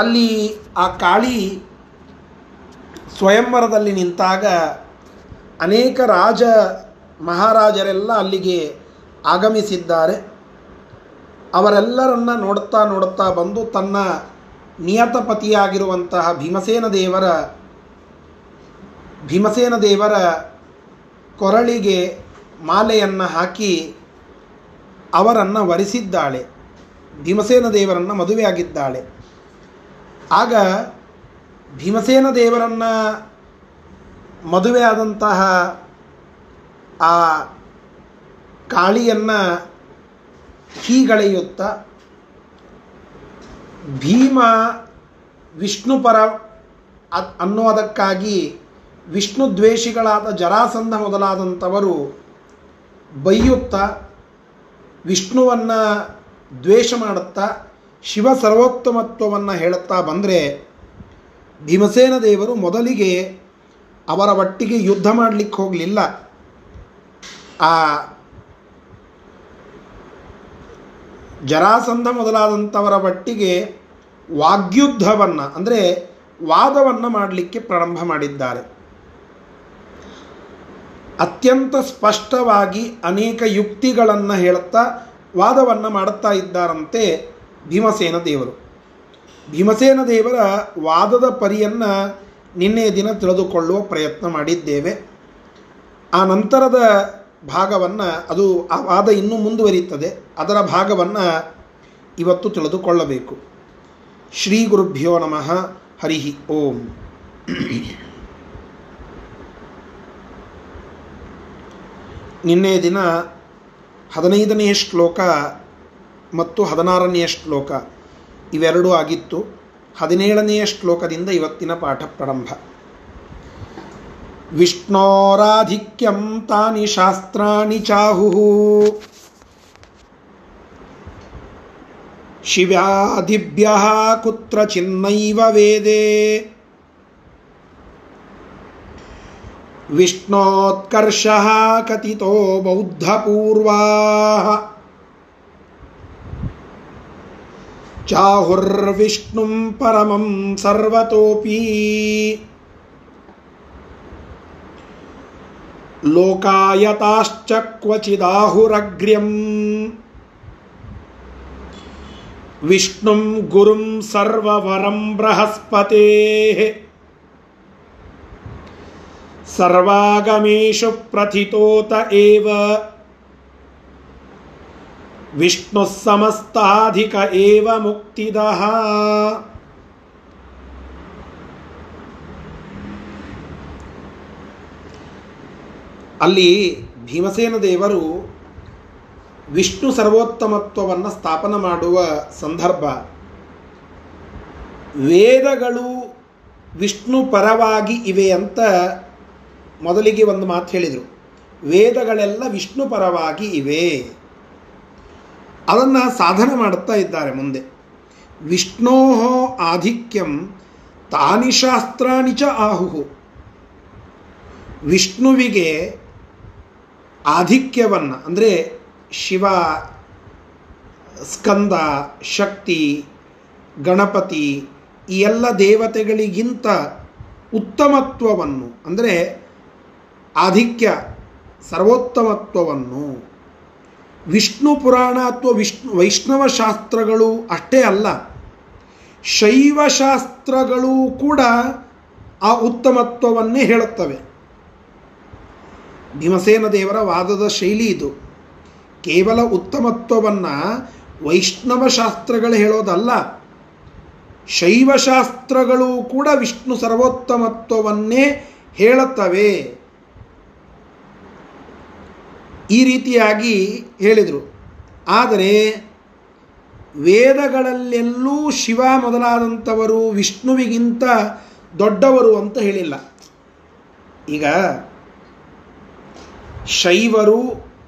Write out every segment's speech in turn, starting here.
ಅಲ್ಲಿ ಆ ಕಾಳಿ ಸ್ವಯಂವರದಲ್ಲಿ ನಿಂತಾಗ ಅನೇಕ ರಾಜ ಮಹಾರಾಜರೆಲ್ಲ ಅಲ್ಲಿಗೆ ಆಗಮಿಸಿದ್ದಾರೆ. ಅವರೆಲ್ಲರನ್ನ ನೋಡ್ತಾ ನೋಡ್ತಾ ಬಂದು ತನ್ನ ನಿಯತಪತಿಯಾಗಿರುವಂತಹ ಭೀಮಸೇನ ದೇವರ ಭೀಮಸೇನ ದೇವರ ಕೊರಳಿಗೆ ಮಾಲೆಯನ್ನು ಹಾಕಿ ಅವರನ್ನು ವರಿಸಿದ್ದಾಳೆ. ಭೀಮಸೇನ ದೇವರನ್ನು ಮದುವೆಯಾಗಿದ್ದಾಳೆ. ಆಗ ಭೀಮಸೇನ ದೇವರನ್ನು ಮದುವೆಯಾದಂತಹ ಆ ಕಾಳಿಯನ್ನು ಹೀಗಳೆಯುತ್ತ, ಭೀಮ ವಿಷ್ಣುಪರ ಅನ್ನೋದಕ್ಕಾಗಿ ವಿಷ್ಣು ದ್ವೇಷಿಗಳಾದ ಜರಾಸಂಧ ಮೊದಲಾದಂಥವರು ಬೈಯುತ್ತಾ, ವಿಷ್ಣುವನ್ನು ದ್ವೇಷ ಮಾಡುತ್ತಾ ಶಿವ ಸರ್ವೋತ್ತಮತ್ವವನ್ನು ಹೇಳುತ್ತಾ ಬಂದರೆ ಭೀಮಸೇನ ದೇವರು ಮೊದಲಿಗೆ ಅವರ ಒಟ್ಟಿಗೆ ಯುದ್ಧ ಮಾಡಲಿಕ್ಕೆ ಹೋಗಲಿಲ್ಲ. ಆ ಜರಾಸಂಧ ಮೊದಲಾದಂಥವರ ಒಟ್ಟಿಗೆ ವಾಗ್ಯುದ್ಧವನ್ನು, ಅಂದರೆ ವಾದವನ್ನು ಮಾಡಲಿಕ್ಕೆ ಪ್ರಾರಂಭ ಮಾಡಿದ್ದಾರೆ. ಅತ್ಯಂತ ಸ್ಪಷ್ಟವಾಗಿ ಅನೇಕ ಯುಕ್ತಿಗಳನ್ನು ಹೇಳುತ್ತಾ ವಾದವನ್ನು ಮಾಡುತ್ತಾ ಇದ್ದಾರಂತೆ ಭೀಮಸೇನ ದೇವರು. ಭೀಮಸೇನ ದೇವರ ವಾದದ ಪರಿಯನ್ನು ನಿನ್ನೆ ದಿನ ತಿಳಿದುಕೊಳ್ಳುವ ಪ್ರಯತ್ನ ಮಾಡಿದ್ದೇವೆ. ಆ ನಂತರದ ಭಾಗವನ್ನು, ಅದು ಆ ವಾದ ಇನ್ನೂ ಮುಂದುವರಿಯುತ್ತದೆ. ಅದರ ಭಾಗವನ್ನು ಇವತ್ತು ತಿಳಿದುಕೊಳ್ಳಬೇಕು. ಶ್ರೀ ಗುರುಭ್ಯೋ ನಮಃ, ಹರಿ ಓಂ. ನಿನ್ನೆ ದಿನ ಹದಿನೈದನೆಯ ಶ್ಲೋಕ ಮತ್ತು ಹದಿನಾರನೆಯ ಶ್ಲೋಕ ಇವೆರಡೂ ಆಗಿತ್ತು. ಹದಿನೇಳನೆಯ ಶ್ಲೋಕದಿಂದ ಇವತ್ತಿನ ಪಾಠ ಪ್ರಾರಂಭ. ವಿಷ್ಣೋರಾಧಿಕ್ಯಂ ತಾನಿ ಶಾಸ್ತ್ರಾಣಿ ಚಾಹು. ಶಿವ್ಯಾಧಿಭ್ಯ ಕುತ್ರ ಚಿನ್ನೈವ ವೇದೆ. ವಿಷ್ಣೋತ್ಕರ್ಷ ಕಥಿತೋ ಬೌದ್ಧಪೂರ್ವಾ. ಚಾಹುರ್ವಿಷ್ಣುಂ ಪರಮಂ ಸರ್ವತೋಪಿ ಲೋಕಾಯತಾಶ್ಚ ಕ್ವಚಿದಾಹುರಗ್ರ್ಯಂ ವಿಷ್ಣುಂ ಗುರುಂ ಸರ್ವವರಂ ಬೃಹಸ್ಪತೆ ಸರ್ವಾಗಮೇಶು ಪ್ರಥಿತೋತ ಏವ ವಿಷ್ಣು ಸಮಸ್ತಾಧಿಕ ಏವ ಮುಕ್ತಿದಃ. ಅಲ್ಲಿ ಭೀಮಸೇನ ದೇವರು ವಿಷ್ಣು ಸರ್ವೋತ್ತಮತ್ವವನ್ನು ಸ್ಥಾಪನ ಮಾಡುವ ಸಂದರ್ಭ. ವೇದಗಳು ವಿಷ್ಣು ಪರವಾಗಿ ಇವೆ ಅಂತ ಮೊದಲಿಗೆ ಒಂದು ಮಾತು ಹೇಳಿದರು. ವೇದಗಳೆಲ್ಲ ವಿಷ್ಣು ಪರವಾಗಿ ಇವೆ. ಅದನ್ನು ಸಾಧನೆ ಮಾಡುತ್ತಾ ಇದ್ದಾರೆ ಮುಂದೆ. ವಿಷ್ಣೋ ಆಧಿಕ್ಯಂ ತಾನಿ ಶಾಸ್ತ್ರಾಣಿ ಚ ಆಹುಹು. ವಿಷ್ಣುವಿಗೆ ಆಧಿಕ್ಯವನ್ನು, ಅಂದರೆ ಶಿವ, ಸ್ಕಂದ, ಶಕ್ತಿ, ಗಣಪತಿ, ಈ ಎಲ್ಲ ದೇವತೆಗಳಿಗಿಂತ ಉತ್ತಮತ್ವವನ್ನು, ಅಂದರೆ ಆಧಿಕ್ಯ ಸರ್ವೋತ್ತಮತ್ವವನ್ನು ವಿಷ್ಣು ಪುರಾಣ ಅಥವಾ ವಿಷ್ಣು, ವೈಷ್ಣವ ಶಾಸ್ತ್ರಗಳು ಅಷ್ಟೇ ಅಲ್ಲ. ಶೈವ ಶಾಸ್ತ್ರಗಳು ಕೂಡ ಆ ಉತ್ತಮತ್ವವನ್ನೇ ಹೇಳುತ್ತವೆ. ಭೀಮಸೇನ ದೇವರ ವಾದದ ಶೈಲಿ ಇದು. ಕೇವಲ ಉತ್ತಮತ್ವವನ್ನು ವೈಷ್ಣವ ಶಾಸ್ತ್ರಗಳು ಹೇಳೋದಲ್ಲ. ಶೈವ ಶಾಸ್ತ್ರಗಳು ಕೂಡ ವಿಷ್ಣು ಸರ್ವೋತ್ತಮತ್ವವನ್ನೇ ಹೇಳುತ್ತವೆ. ಈ ರೀತಿಯಾಗಿ ಹೇಳಿದರು. ಆದರೆ ವೇದಗಳಲ್ಲೆಲ್ಲೂ ಶಿವ ಮೊದಲಾದಂಥವರು ವಿಷ್ಣುವಿಗಿಂತ ದೊಡ್ಡವರು ಅಂತ ಹೇಳಿಲ್ಲ. ಈಗ ಶೈವರು,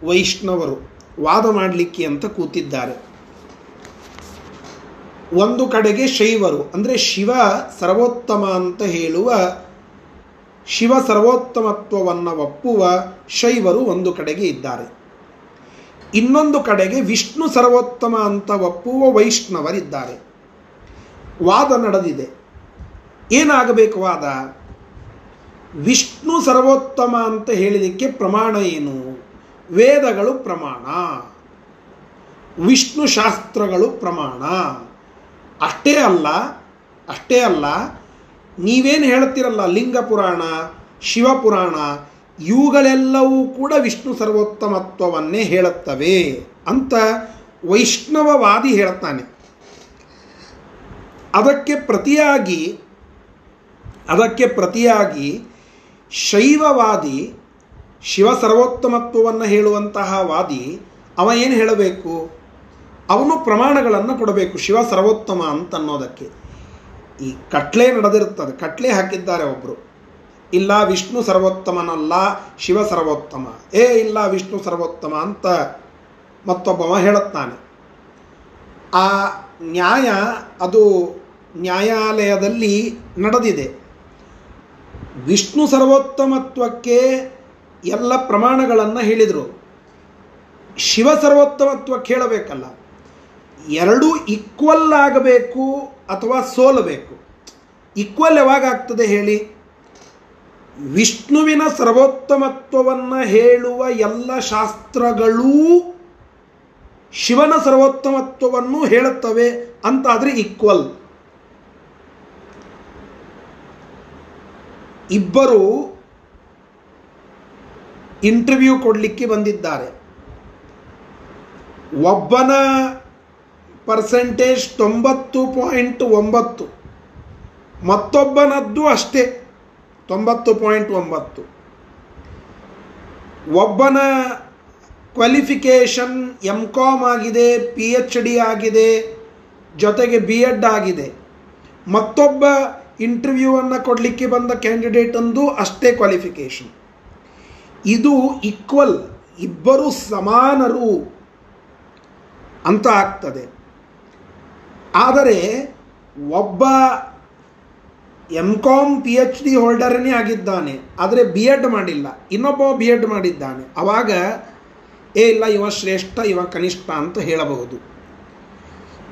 ವೈಷ್ಣವರು ವಾದ ಮಾಡಲಿಕ್ಕೆ ಅಂತ ಕೂತಿದ್ದಾರೆ. ಒಂದು ಕಡೆಗೆ ಶೈವರು, ಅಂದರೆ ಶಿವ ಸರ್ವೋತ್ತಮ ಅಂತ ಹೇಳುವ ಶಿವ ಸರ್ವೋತ್ತಮತ್ವವನ್ನು ಒಪ್ಪುವ ಶೈವರು ಒಂದು ಕಡೆಗೆ ಇದ್ದಾರೆ. ಇನ್ನೊಂದು ಕಡೆಗೆ ವಿಷ್ಣು ಸರ್ವೋತ್ತಮ ಅಂತ ಒಪ್ಪುವ ವೈಷ್ಣವರಿದ್ದಾರೆ. ವಾದ ನಡೆದಿದೆ. ಏನಾಗಬೇಕು ವಾದ? ವಿಷ್ಣು ಸರ್ವೋತ್ತಮ ಅಂತ ಹೇಳಿದಕ್ಕೆ ಪ್ರಮಾಣ ಏನು? ವೇದಗಳು ಪ್ರಮಾಣ. ವಿಷ್ಣು ಶಾಸ್ತ್ರಗಳು ಪ್ರಮಾಣ. ಅಷ್ಟೇ ಅಲ್ಲ ಅಷ್ಟೇ ಅಲ್ಲ ನೀವೇನು ಹೇಳ್ತಿರಲ್ಲ, ಲಿಂಗ ಪುರಾಣ ಶಿವಪುರಾಣ ಇವುಗಳೆಲ್ಲವೂ ಕೂಡ ವಿಷ್ಣು ಸರ್ವೋತ್ತಮತ್ವವನ್ನೇ ಹೇಳುತ್ತವೆ ಅಂತ ವೈಷ್ಣವವಾದಿ ಹೇಳ್ತಾನೆ ಅದಕ್ಕೆ ಪ್ರತಿಯಾಗಿ ಅದಕ್ಕೆ ಪ್ರತಿಯಾಗಿ ಶೈವವಾದಿ, ಶಿವ ಸರ್ವೋತ್ತಮತ್ವವನ್ನು ಹೇಳುವಂತಹ ವಾದಿ, ಅವ ಏನು ಹೇಳಬೇಕು? ಅವನು ಪ್ರಮಾಣಗಳನ್ನು ಕೊಡಬೇಕು, ಶಿವ ಸರ್ವೋತ್ತಮ ಅಂತ ಅನ್ನೋದಕ್ಕೆ. ಈ ಕಟ್ಲೆ ನಡೆದಿರುತ್ತದೆ. ಕಟ್ಲೆ ಹಾಕಿದ್ದಾರೆ ಒಬ್ಬರು ಇಲ್ಲ ವಿಷ್ಣು ಸರ್ವೋತ್ತಮನಲ್ಲ, ಶಿವ ಸರ್ವೋತ್ತಮ. ಏ ಇಲ್ಲ ವಿಷ್ಣು ಸರ್ವೋತ್ತಮ ಅಂತ ಮತ್ತೊಬ್ಬವ ಹೇಳುತ್ತಾನೆ. ಆ ನ್ಯಾಯ, ಅದು ನ್ಯಾಯಾಲಯದಲ್ಲಿ ನಡೆದಿದೆ. ವಿಷ್ಣು ಸರ್ವೋತ್ತಮತ್ವಕ್ಕೆ ಎಲ್ಲ ಪ್ರಮಾಣಗಳನ್ನು ಹೇಳಿದರು. ಶಿವ ಸರ್ವೋತ್ತಮತ್ವಕ್ಕೆ ಹೇಳಬೇಕಲ್ಲ ಎರಡೂ ಈಕ್ವಲ್ ಆಗಬೇಕು ಅಥವಾ ಸೋಲಬೇಕು ಈಕ್ವಲ್ ಯಾವಾಗ ಆಗ್ತದೆ ಹೇಳಿ? ವಿಷ್ಣುವಿನ ಸರ್ವೋತ್ತಮತ್ವವನ್ನು ಹೇಳುವ ಎಲ್ಲ ಶಾಸ್ತ್ರಗಳೂ ಶಿವನ ಸರ್ವೋತ್ತಮತ್ವವನ್ನು ಹೇಳುತ್ತವೆ ಅಂತಾದರೆ ಈಕ್ವಲ್ ಇಬ್ಬರು ಇಂಟರ್ವ್ಯೂ ಕೊಡಲಿಕ್ಕೆ ಬಂದಿದ್ದಾರೆ. ಒಬ್ಬನ ಪರ್ಸೆಂಟೇಜ್ ತೊಂಬತ್ತು ಪಾಯಿಂಟ್ ಒಂಬತ್ತು. ಮತ್ತೊಬ್ಬನದ್ದು ಅಷ್ಟೇ, ತೊಂಬತ್ತು ಪಾಯಿಂಟ್ ಒಂಬತ್ತು. ಒಬ್ಬನ ಕ್ವಾಲಿಫಿಕೇಷನ್ ಎಂ ಕಾಮ್ ಆಗಿದೆ ಪಿ ಎಚ್ ಡಿ ಆಗಿದೆ, ಜೊತೆಗೆ ಬಿ ಎಡ್ ಆಗಿದೆ. ಮತ್ತೊಬ್ಬ ಇಂಟರ್ವ್ಯೂವನ್ನು ಕೊಡಲಿಕ್ಕೆ ಬಂದ ಕ್ಯಾಂಡಿಡೇಟ್ ಅಂದು ಅಷ್ಟೇ ಕ್ವಾಲಿಫಿಕೇಷನ್ ಇದು ಈಕ್ವಲ್ ಇಬ್ಬರು ಸಮಾನರು ಅಂತ ಆಗ್ತದೆ. ಆದರೆ ಒಬ್ಬ M Com P H D ಹೋಲ್ಡರನೇ ಆಗಿದ್ದಾನೆ, ಆದರೆ ಬಿ ಎಡ್ ಮಾಡಿಲ್ಲ. ಇನ್ನೊಬ್ಬ ಬಿ ಎಡ್ ಮಾಡಿದ್ದಾನೆ. ಆವಾಗ ಏ ಇಲ್ಲ, ಇವ ಶ್ರೇಷ್ಠ, ಇವ ಕನಿಷ್ಠ ಅಂತ ಹೇಳಬಹುದು.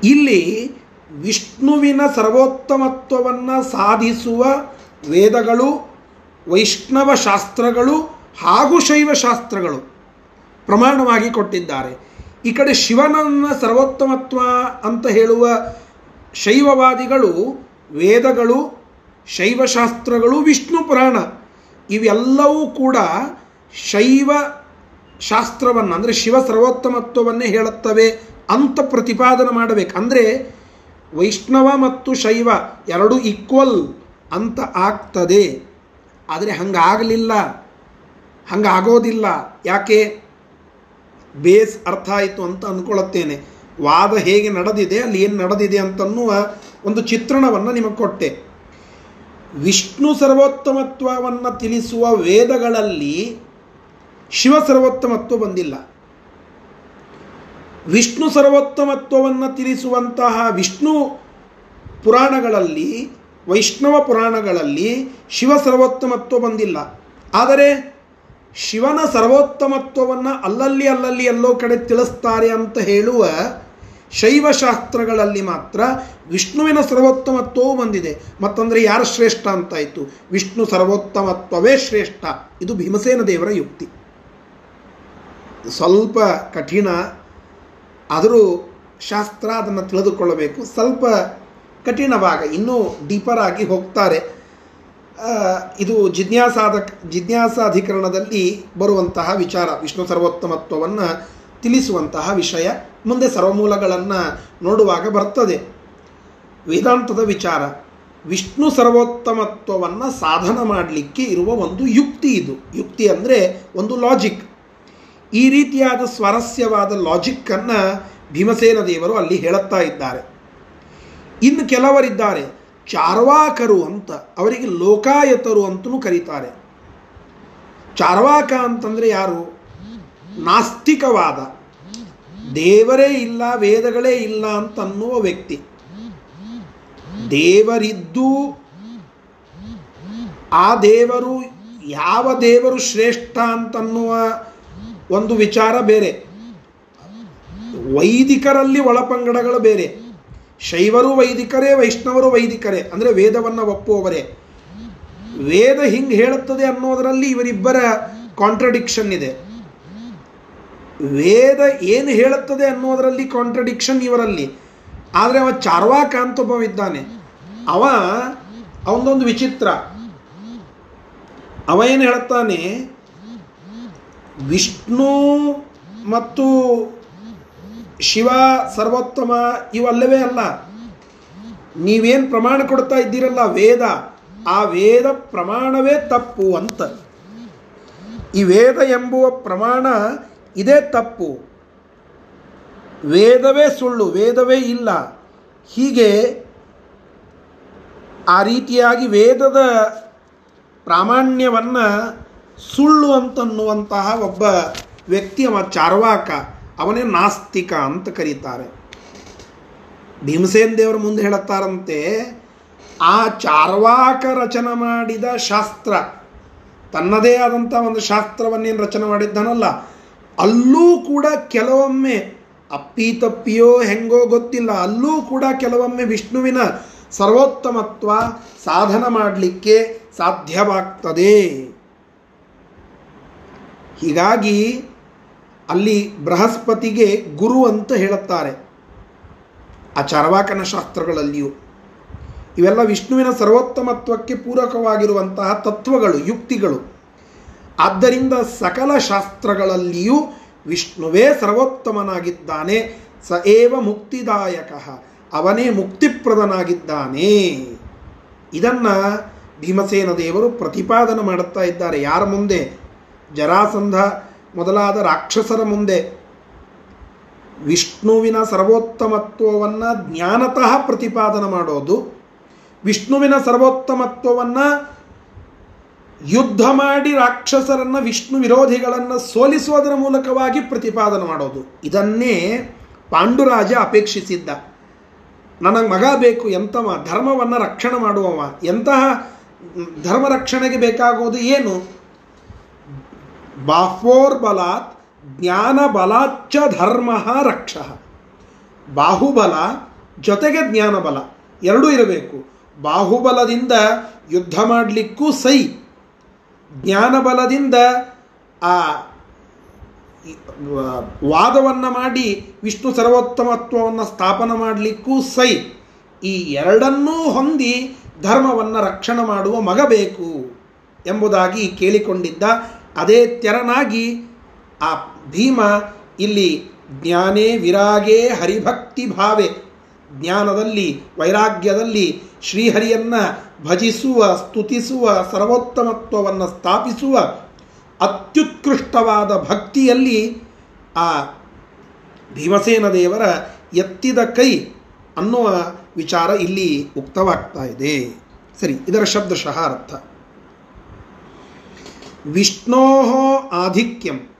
ಇಲ್ಲಿ ವಿಷ್ಣುವಿನ ಸರ್ವೋತ್ತಮತ್ವವನ್ನು ಸಾಧಿಸುವ ವೇದಗಳು, ವೈಷ್ಣವ ಶಾಸ್ತ್ರಗಳು ಹಾಗೂ ಶೈವ ಶಾಸ್ತ್ರಗಳು ಪ್ರಮಾಣವಾಗಿ ಕೊಟ್ಟಿದ್ದಾರೆ. ಈ ಕಡೆ ಶಿವನನ್ನ ಸರ್ವೋತ್ತಮತ್ವ ಅಂತ ಹೇಳುವ ಶೈವವಾದಿಗಳು, ವೇದಗಳು, ಶೈವಶಾಸ್ತ್ರಗಳು, ವಿಷ್ಣು ಪುರಾಣ, ಇವೆಲ್ಲವೂ ಕೂಡ ಶೈವ ಶಾಸ್ತ್ರವನ್ನು, ಅಂದರೆ ಶಿವ ಸರ್ವೋತ್ತಮತ್ವವನ್ನೇ ಹೇಳುತ್ತವೆ ಅಂತ ಪ್ರತಿಪಾದನೆ ಮಾಡಬೇಕು. ಅಂದರೆ ವೈಷ್ಣವ ಮತ್ತು ಶೈವ ಎರಡು ಈಕ್ವಲ್ ಅಂತ ಆಗ್ತದೆ. ಆದರೆ ಹಂಗಾಗಲಿಲ್ಲ. ಹಂಗಾಗೋದಿಲ್ಲ. ಯಾಕೆ? ಬೇಸ್ ಅರ್ಥ ಆಯಿತು ಅಂತ ಅಂದ್ಕೊಳ್ಳುತ್ತೇನೆ ವಾದ ಹೇಗೆ ನಡೆದಿದೆ, ಅಲ್ಲಿ ಏನು ನಡೆದಿದೆ ಅಂತನ್ನುವ ಒಂದು ಚಿತ್ರಣವನ್ನು ನಿಮಗೆ ಕೊಟ್ಟೆ. ವಿಷ್ಣು ಸರ್ವೋತ್ತಮತ್ವವನ್ನು ತಿಳಿಸುವ ವೇದಗಳಲ್ಲಿ ಶಿವ ಸರ್ವೋತ್ತಮತ್ವ ಬಂದಿಲ್ಲ. ವಿಷ್ಣು ಸರ್ವೋತ್ತಮತ್ವವನ್ನು ತಿಳಿಸುವಂತಹ ವಿಷ್ಣು ಪುರಾಣಗಳಲ್ಲಿ, ವೈಷ್ಣವ ಪುರಾಣಗಳಲ್ಲಿ ಶಿವ ಸರ್ವೋತ್ತಮತ್ವ ಬಂದಿಲ್ಲ. ಆದರೆ ಶಿವನ ಸರ್ವೋತ್ತಮತ್ವವನ್ನು ಅಲ್ಲಲ್ಲಿ ಅಲ್ಲಲ್ಲಿ ಎಲ್ಲೋ ಕಡೆ ತಿಳಿಸ್ತಾರೆ ಅಂತ ಹೇಳುವ ಶೈವಶಾಸ್ತ್ರಗಳಲ್ಲಿ ಮಾತ್ರ ವಿಷ್ಣುವಿನ ಸರ್ವೋತ್ತಮತ್ವವೂ ಬಂದಿದೆ. ಮತ್ತಂದರೆ ಯಾರು ಶ್ರೇಷ್ಠ ಅಂತಾಯಿತು? ವಿಷ್ಣು ಸರ್ವೋತ್ತಮತ್ವವೇ ಶ್ರೇಷ್ಠ. ಇದು ಭೀಮಸೇನ ದೇವರ ಯುಕ್ತಿ. ಸ್ವಲ್ಪ ಕಠಿಣ, ಆದರೂ ಶಾಸ್ತ್ರ ಅದನ್ನು ತಿಳಿದುಕೊಳ್ಳಬೇಕು. ಸ್ವಲ್ಪ ಕಠಿಣ ಭಾಗ ಇನ್ನೂ ಡೀಪರ್ ಆಗಿ ಹೋಗ್ತಾರೆ. ಇದು ಜಿಜ್ಞಾಸಾದ ಜಿಜ್ಞಾಸಾಧಿಕರಣದಲ್ಲಿ ಬರುವಂತಹ ವಿಚಾರ, ವಿಷ್ಣು ಸರ್ವೋತ್ತಮತ್ವವನ್ನು ತಿಳಿಸುವಂತಹ ವಿಷಯ ಮುಂದೆ ಸರ್ವಮೂಲಗಳನ್ನು ನೋಡುವಾಗ ಬರ್ತದೆ. ವೇದಾಂತದ ವಿಚಾರ, ವಿಷ್ಣು ಸರ್ವೋತ್ತಮತ್ವವನ್ನು ಸಾಧನ ಮಾಡಲಿಕ್ಕೆ ಇರುವ ಒಂದು ಯುಕ್ತಿ ಇದು. ಯುಕ್ತಿ ಅಂದರೆ ಒಂದು ಲಾಜಿಕ್ ಈ ರೀತಿಯಾದ ಸ್ವಾರಸ್ಯವಾದ ಲಾಜಿಕ್ಕನ್ನು ಭೀಮಸೇನ ದೇವರು ಅಲ್ಲಿ ಹೇಳುತ್ತಾ ಇದ್ದಾರೆ. ಇನ್ನು ಕೆಲವರಿದ್ದಾರೆ. ಚಾರ್ವಾಕರು ಅಂತ ಅವರಿಗೆ ಲೋಕಾಯತರು ಅಂತಲೂ ಕರೀತಾರೆ. ಚಾರ್ವಾಕ ಅಂತಂದರೆ ಯಾರು? ನಾಸ್ತಿಕವಾದ. ದೇವರೇ ಇಲ್ಲ, ವೇದಗಳೇ ಇಲ್ಲ ಅಂತ ಅನ್ನುವ ವ್ಯಕ್ತಿ. ದೇವರಿದ್ದು ಆ ದೇವರು ಯಾವ ದೇವರು ಶ್ರೇಷ್ಠ ಅಂತನ್ನುವ ಒಂದು ವಿಚಾರ ಬೇರೆ. ವೈದಿಕರಲ್ಲಿ ಒಳಪಂಗಡಗಳು ಬೇರೆ. ಶೈವರು ವೈದಿಕರೇ, ವೈಷ್ಣವರು ವೈದಿಕರೇ, ಅಂದರೆ ವೇದವನ್ನು ಒಪ್ಪುವವರೇ. ವೇದ ಹಿಂಗೆ ಹೇಳುತ್ತದೆ ಅನ್ನೋದರಲ್ಲಿ ಇವರಿಬ್ಬರ ಕಾಂಟ್ರಡಿಕ್ಷನ್ ಇದೆ. ವೇದ ಏನು ಹೇಳುತ್ತದೆ ಅನ್ನೋದರಲ್ಲಿ ಕಾಂಟ್ರಡಿಕ್ಷನ್ ಇವರಲ್ಲಿ. ಆದರೆ ಅವ ಚಾರ್ವಾಕ ಅಂತ ಒಬ್ಬವಿದ್ದಾನೆ ಅವ ಅವನೊಂದು ವಿಚಿತ್ರ. ಅವ ಏನು ಹೇಳ್ತಾನೆ? ವಿಷ್ಣು ಮತ್ತು ಶಿವ ಸರ್ವೋತ್ತಮ ಇವಲ್ಲವೇ ಅಲ್ಲ. ನೀವೇನು ಪ್ರಮಾಣ ಕೊಡ್ತಾ ಇದ್ದೀರಲ್ಲ ವೇದ, ಆ ವೇದ ಪ್ರಮಾಣವೇ ತಪ್ಪು ಅಂತ. ಈ ವೇದ ಎಂಬುವ ಪ್ರಮಾಣ ಇದೇ ತಪ್ಪು. ವೇದವೇ ಸುಳ್ಳು, ವೇದವೇ ಇಲ್ಲ. ಹೀಗೆ ಆ ರೀತಿಯಾಗಿ ವೇದದ ಪ್ರಾಮಾಣ್ಯವನ್ನು ಸುಳ್ಳು ಅಂತನ್ನುವಂತಹ ಒಬ್ಬ ವ್ಯಕ್ತಿ, ಅವ ಚಾರ್ವಾಕ. ಅವನೇ ನಾಸ್ತಿಕ ಅಂತ ಕರೀತಾರೆ. ಭೀಮಸೇನ್ ದೇವರ ಮುಂದೆ ಹೇಳುತ್ತಾರಂತೆ, ಆ ಚಾರ್ವಾಕ ರಚನೆ ಮಾಡಿದ ಶಾಸ್ತ್ರ, ತನ್ನದೇ ಆದಂಥ ಒಂದು ಶಾಸ್ತ್ರವನ್ನೇನು ರಚನೆ ಮಾಡಿದ್ದಾನಲ್ಲ, ಅಲ್ಲೂ ಕೂಡ ಕೆಲವೊಮ್ಮೆ ಅಪ್ಪಿ ತಪ್ಪಿಯೋ ಹೆಂಗೋ ಗೊತ್ತಿಲ್ಲ, ಅಲ್ಲೂ ಕೂಡ ಕೆಲವೊಮ್ಮೆ ವಿಷ್ಣುವಿನ ಸರ್ವೋತ್ತಮತ್ವ ಸಾಧನ ಮಾಡಲಿಕ್ಕೆ ಸಾಧ್ಯವಾಗ್ತದೆ. ಹೀಗಾಗಿ ಅಲ್ಲಿ ಬೃಹಸ್ಪತಿಗೆ ಗುರು ಅಂತ ಹೇಳುತ್ತಾರೆ. ಆ ಚರವಾಕನ ಶಾಸ್ತ್ರಗಳಲ್ಲಿಯೂ ಇವೆಲ್ಲ ವಿಷ್ಣುವಿನ ಸರ್ವೋತ್ತಮತ್ವಕ್ಕೆ ಪೂರಕವಾಗಿರುವಂತಹ ತತ್ವಗಳು, ಯುಕ್ತಿಗಳು. ಆದ್ದರಿಂದ ಸಕಲ ಶಾಸ್ತ್ರಗಳಲ್ಲಿಯೂ ವಿಷ್ಣುವೇ ಸರ್ವೋತ್ತಮನಾಗಿದ್ದಾನೆ, ಸ ಏವ ಮುಕ್ತಿದಾಯಕ, ಅವನೇ ಮುಕ್ತಿಪ್ರದನಾಗಿದ್ದಾನೆ. ಇದನ್ನು ಭೀಮಸೇನ ದೇವರು ಪ್ರತಿಪಾದನೆ ಮಾಡುತ್ತಾ ಇದ್ದಾರೆ. ಯಾರ ಮುಂದೆ? ಜರಾಸಂಧ ಮೊದಲಾದ ರಾಕ್ಷಸರ ಮುಂದೆ ವಿಷ್ಣುವಿನ ಸರ್ವೋತ್ತಮತ್ವವನ್ನು ಜ್ಞಾನತಃ ಪ್ರತಿಪಾದನೆ ಮಾಡೋದು, ವಿಷ್ಣುವಿನ ಸರ್ವೋತ್ತಮತ್ವವನ್ನು ಯುದ್ಧ ಮಾಡಿ ರಾಕ್ಷಸರನ್ನು ವಿಷ್ಣು ವಿರೋಧಿಗಳನ್ನು ಸೋಲಿಸುವುದರ ಮೂಲಕವಾಗಿ ಪ್ರತಿಪಾದನೆ ಮಾಡೋದು. ಇದನ್ನೇ ಪಾಂಡುರಾಜ ಅಪೇಕ್ಷಿಸಿದ್ದ. ನನಗೆ ಮಗ ಬೇಕು ಎಂತವ ಧರ್ಮವನ್ನು ರಕ್ಷಣೆ ಮಾಡುವವ, ಎಂತಹ ಧರ್ಮ ರಕ್ಷಣೆಗೆ ಬೇಕಾಗೋದು ಏನು? ಬಾಹ್ವೋರ್ಬಲಾತ್ ಬಲಾಚ ಧರ್ಮ ರಕ್ಷ ಬಾಹುಬಲ ಜೊತೆಗೆ ಜ್ಞಾನಬಲ, ಎರಡೂ ಇರಬೇಕು. ಬಾಹುಬಲದಿಂದ ಯುದ್ಧ ಮಾಡಲಿಕ್ಕೂ ಸೈ ಜ್ಞಾನಬಲದಿಂದ ಆ ವಾದವನ್ನು ಮಾಡಿ ವಿಷ್ಣು ಸರ್ವೋತ್ತಮತ್ವವನ್ನು ಸ್ಥಾಪನ ಮಾಡಲಿಕ್ಕೂ ಸೈ ಈ ಎರಡನ್ನೂ ಹೊಂದಿ ಧರ್ಮವನ್ನು ರಕ್ಷಣೆ ಮಾಡುವ ಮಗ ಬೇಕು ಎಂಬುದಾಗಿ ಕೇಳಿಕೊಂಡಿದ್ದ ಅದೇ ತೆರನಾಗಿ ಆ ಭೀಮ ಇಲ್ಲಿ ಜ್ಞಾನೇ ವಿರಾಗೇ ಹರಿಭಕ್ತಿ ಭಾವೆ. ಜ್ಞಾನದಲ್ಲಿ, ವೈರಾಗ್ಯದಲ್ಲಿ ಶ್ರೀಹರಿಯನ್ನು ಭಜಿಸುವ, ಸ್ತುತಿಸುವ, ಸರ್ವೋತ್ತಮತ್ವವನ್ನು ಸ್ಥಾಪಿಸುವ ಅತ್ಯುತ್ಕೃಷ್ಟವಾದ ಭಕ್ತಿಯಲ್ಲಿ ಆ ಭೀಮಸೇನ ದೇವರ ಎತ್ತಿದ ಕೈ ಅನ್ನುವ ವಿಚಾರ ಇಲ್ಲಿ ಉಕ್ತವಾಗ್ತಾ ಇದೆ. ಸರಿ, ಇದರ ಶಬ್ದಶಃ ಅರ್ಥ. ವಿಷ್ಣೋ ಆಧಿಕ್ಯಂ.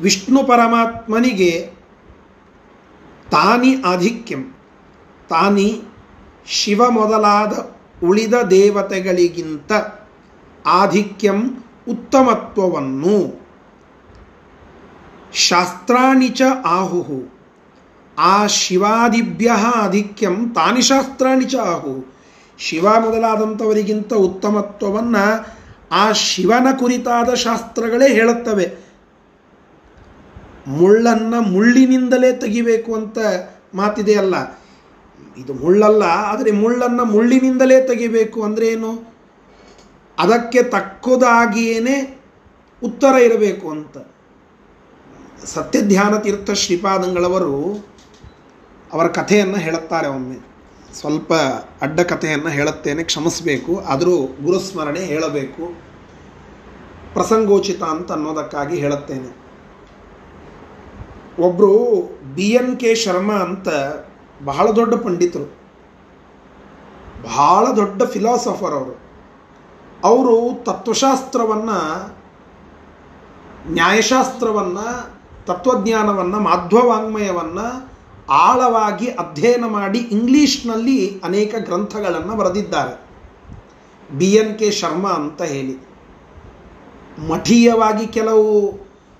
ವಿಷ್ಣು ಪರಮಾತ್ಮನಿಗೆ ತಾನಿ ಆಧಿಕ್ಯಂ. ತಾನಿ ಶಿವ ಮೊದಲಾದ ಉಳಿದ ದೇವತೆಗಳಿಗಿಂತ ಆಧಿಕ್ಯಂ ಉತ್ತಮತ್ವವನ್ನು. ಶಾಸ್ತ್ರಾಣಿ ಚ ಆಹುಹು. ಆ ಶಿವಾದಿಭ್ಯ ಆಧಿಕ್ಯಂ ತಾನಿ ಶಾಸ್ತ್ರಾಣಿ ಚ ಆಹು ಶಿವ ಮೊದಲಾದಂಥವರಿಗಿಂತ ಉತ್ತಮತ್ವವನ್ನು ಆ ಶಿವನ ಕುರಿತಾದ ಶಾಸ್ತ್ರಗಳೇ ಹೇಳುತ್ತವೆ. ಮುಳ್ಳನ್ನು ಮುಳ್ಳಿನಿಂದಲೇ ತೆಗಿಬೇಕು ಅಂತ ಮಾತಿದೆಯಲ್ಲ. ಇದು ಮುಳ್ಳಲ್ಲ, ಆದರೆ ಮುಳ್ಳನ್ನು ಮುಳ್ಳಿನಿಂದಲೇ ತೆಗಿಬೇಕು ಅಂದರೆ ಏನು? ಅದಕ್ಕೆ ತಕ್ಕದಾಗಿಯೇ ಉತ್ತರ ಇರಬೇಕು ಅಂತ. ಸತ್ಯಧ್ಯಾನ ತೀರ್ಥ ಶ್ರೀಪಾದಂಗಳವರು ಅವರ ಕಥೆಯನ್ನು ಹೇಳುತ್ತಾರೆ ಒಮ್ಮೆ. ಸ್ವಲ್ಪ ಅಡ್ಡ ಕಥೆಯನ್ನು ಹೇಳುತ್ತೇನೆ, ಕ್ಷಮಿಸಬೇಕು, ಆದರೂ ಗುರುಸ್ಮರಣೆ ಹೇಳಬೇಕು, ಪ್ರಸಂಗೋಚಿತ ಅಂತ ಅನ್ನೋದಕ್ಕಾಗಿ ಹೇಳುತ್ತೇನೆ. ಒಬ್ಬರು ಬಿ ಎನ್ ಕೆ ಶರ್ಮಾ ಅಂತ ಬಹಳ ದೊಡ್ಡ ಪಂಡಿತರು, ಬಹಳ ದೊಡ್ಡ ಫಿಲಾಸಫರ್ ಅವರು. ಅವರು ತತ್ವಶಾಸ್ತ್ರವನ್ನು, ನ್ಯಾಯಶಾಸ್ತ್ರವನ್ನು, ತತ್ವಜ್ಞಾನವನ್ನು, ಮಾಧ್ವವಾಂಗ್ಮಯವನ್ನು ಆಳವಾಗಿ ಅಧ್ಯಯನ ಮಾಡಿ ಇಂಗ್ಲೀಷ್ನಲ್ಲಿ ಅನೇಕ ಗ್ರಂಥಗಳನ್ನು ಬರೆದಿದ್ದಾರೆ. ಬಿ. ಎನ್. ಕೆ. ಶರ್ಮಾ ಅಂತ ಹೇಳಿ. ಮಠೀಯವಾಗಿ ಕೆಲವು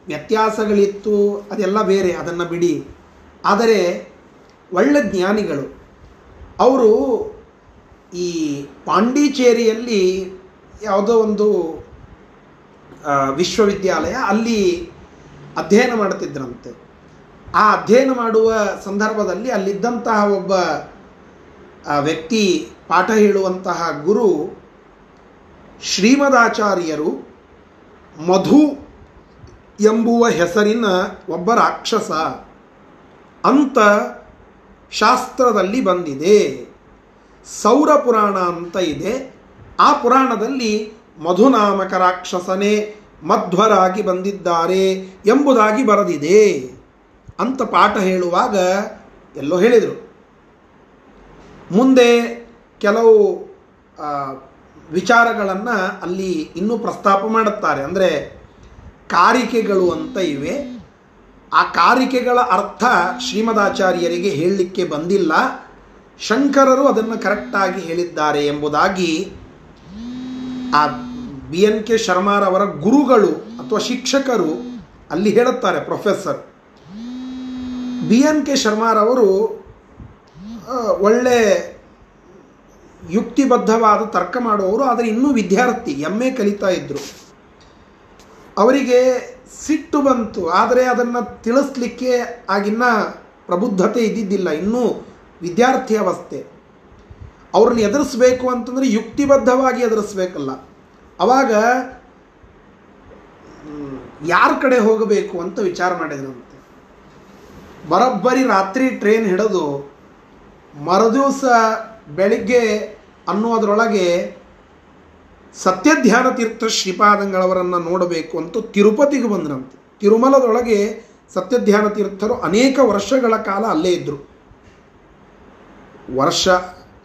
ವ್ಯತ್ಯಾಸಗಳಿತ್ತು, ಅದೆಲ್ಲ ಬೇರೆ, ಅದನ್ನು ಬಿಡಿ. ಆದರೆ ಒಳ್ಳೆ ಜ್ಞಾನಿಗಳು. ಅವರು ಈ ಪಾಂಡಿಚೇರಿಯಲ್ಲಿ ಯಾವುದೋ ಒಂದು ವಿಶ್ವವಿದ್ಯಾಲಯ ಅಲ್ಲಿ ಅಧ್ಯಯನ ಮಾಡ್ತಿದ್ರಂತೆ. ಆ ಅಧ್ಯಯನ ಮಾಡುವ ಸಂದರ್ಭದಲ್ಲಿ ಅಲ್ಲಿದ್ದಂತಹ ಒಬ್ಬ ವ್ಯಕ್ತಿ ಪಾಠ ಹೇಳುವಂತಹ ಗುರು ಶ್ರೀಮದಾಚಾರ್ಯರು ಮಧು ಎಂಬುವ ಹೆಸರಿನ ಒಬ್ಬ ರಾಕ್ಷಸ ಅಂತ ಶಾಸ್ತ್ರದಲ್ಲಿ ಬಂದಿದೆ. ಸೌರ ಪುರಾಣ ಅಂತ ಇದೆ. ಆ ಪುರಾಣದಲ್ಲಿ ಮಧುನಾಮಕ ರಾಕ್ಷಸನೇ ಮಧ್ವರಾಗಿ ಬಂದಿದ್ದಾರೆ ಎಂಬುದಾಗಿ ಬರೆದಿದೆ. ಅಂತ ಪಾಠ ಹೇಳುವಾಗ ಎಲ್ಲೋ ಹೇಳಿದರು. ಮುಂದೆ ಕೆಲವು ವಿಚಾರಗಳನ್ನು ಅಲ್ಲಿ ಇನ್ನೂ ಪ್ರಸ್ತಾಪ ಮಾಡುತ್ತಾರೆ. ಅಂದರೆ ಕಾರಿಕೆಗಳು ಅಂತ ಇವೆ. ಆ ಕಾರಿಕೆಗಳ ಅರ್ಥ ಶ್ರೀಮದಾಚಾರ್ಯರಿಗೆ ಹೇಳಲಿಕ್ಕೆ ಬಂದಿಲ್ಲ. ಶಂಕರರು ಅದನ್ನು ಕರೆಕ್ಟಾಗಿ ಹೇಳಿದ್ದಾರೆ ಎಂಬುದಾಗಿ ಆ ಬಿ ಎನ್ ಕೆ ಶರ್ಮಾರವರ ಗುರುಗಳು ಅಥವಾ ಶಿಕ್ಷಕರು ಅಲ್ಲಿ ಹೇಳುತ್ತಾರೆ ಪ್ರೊಫೆಸರ್ ಬಿ ಎನ್ ಕೆ ಶರ್ಮಾರವರು ಒಳ್ಳೆ ಯುಕ್ತಿಬದ್ಧವಾದ ತರ್ಕ ಮಾಡುವವರು, ಆದರೆ ಇನ್ನೂ ವಿದ್ಯಾರ್ಥಿ ಎಂ ಎ ಕಲಿತಾ ಇದ್ದರು ಅವರಿಗೆ ಸಿಟ್ಟು ಬಂತು, ಆದರೆ ಅದನ್ನು ತಿಳಿಸ್ಲಿಕ್ಕೆ ಆಗಿನ್ನ ಪ್ರಬುದ್ಧತೆ ಇದ್ದಿದ್ದಿಲ್ಲ, ಇನ್ನೂ ವಿದ್ಯಾರ್ಥಿ ಅವಸ್ಥೆ. ಅವ್ರನ್ನ ಎದುರಿಸ್ಬೇಕು ಅಂತಂದರೆ ಯುಕ್ತಿಬದ್ಧವಾಗಿ ಎದುರಿಸ್ಬೇಕಲ್ಲ. ಅವಾಗ ಯಾರ ಕಡೆ ಹೋಗಬೇಕು ಅಂತ ವಿಚಾರ ಮಾಡಿದ್ರಂತೆ ಬರೋಬ್ಬರಿ ರಾತ್ರಿ ಟ್ರೈನ್ ಹಿಡಿದು ಮರುದಿವಸ ಬೆಳಿಗ್ಗೆ ಅನ್ನೋದರೊಳಗೆ ಸತ್ಯಧ್ಯಾನ ತೀರ್ಥ ಶ್ರೀಪಾದಂಗಳವರನ್ನು ನೋಡಬೇಕು ಅಂತ ತಿರುಪತಿಗೆ ಬಂದ್ರಂತೆ. ತಿರುಮಲದೊಳಗೆ ಸತ್ಯಧ್ಯಾನ ತೀರ್ಥರು ಅನೇಕ ವರ್ಷಗಳ ಕಾಲ ಅಲ್ಲೇ ಇದ್ದರು ವರ್ಷ,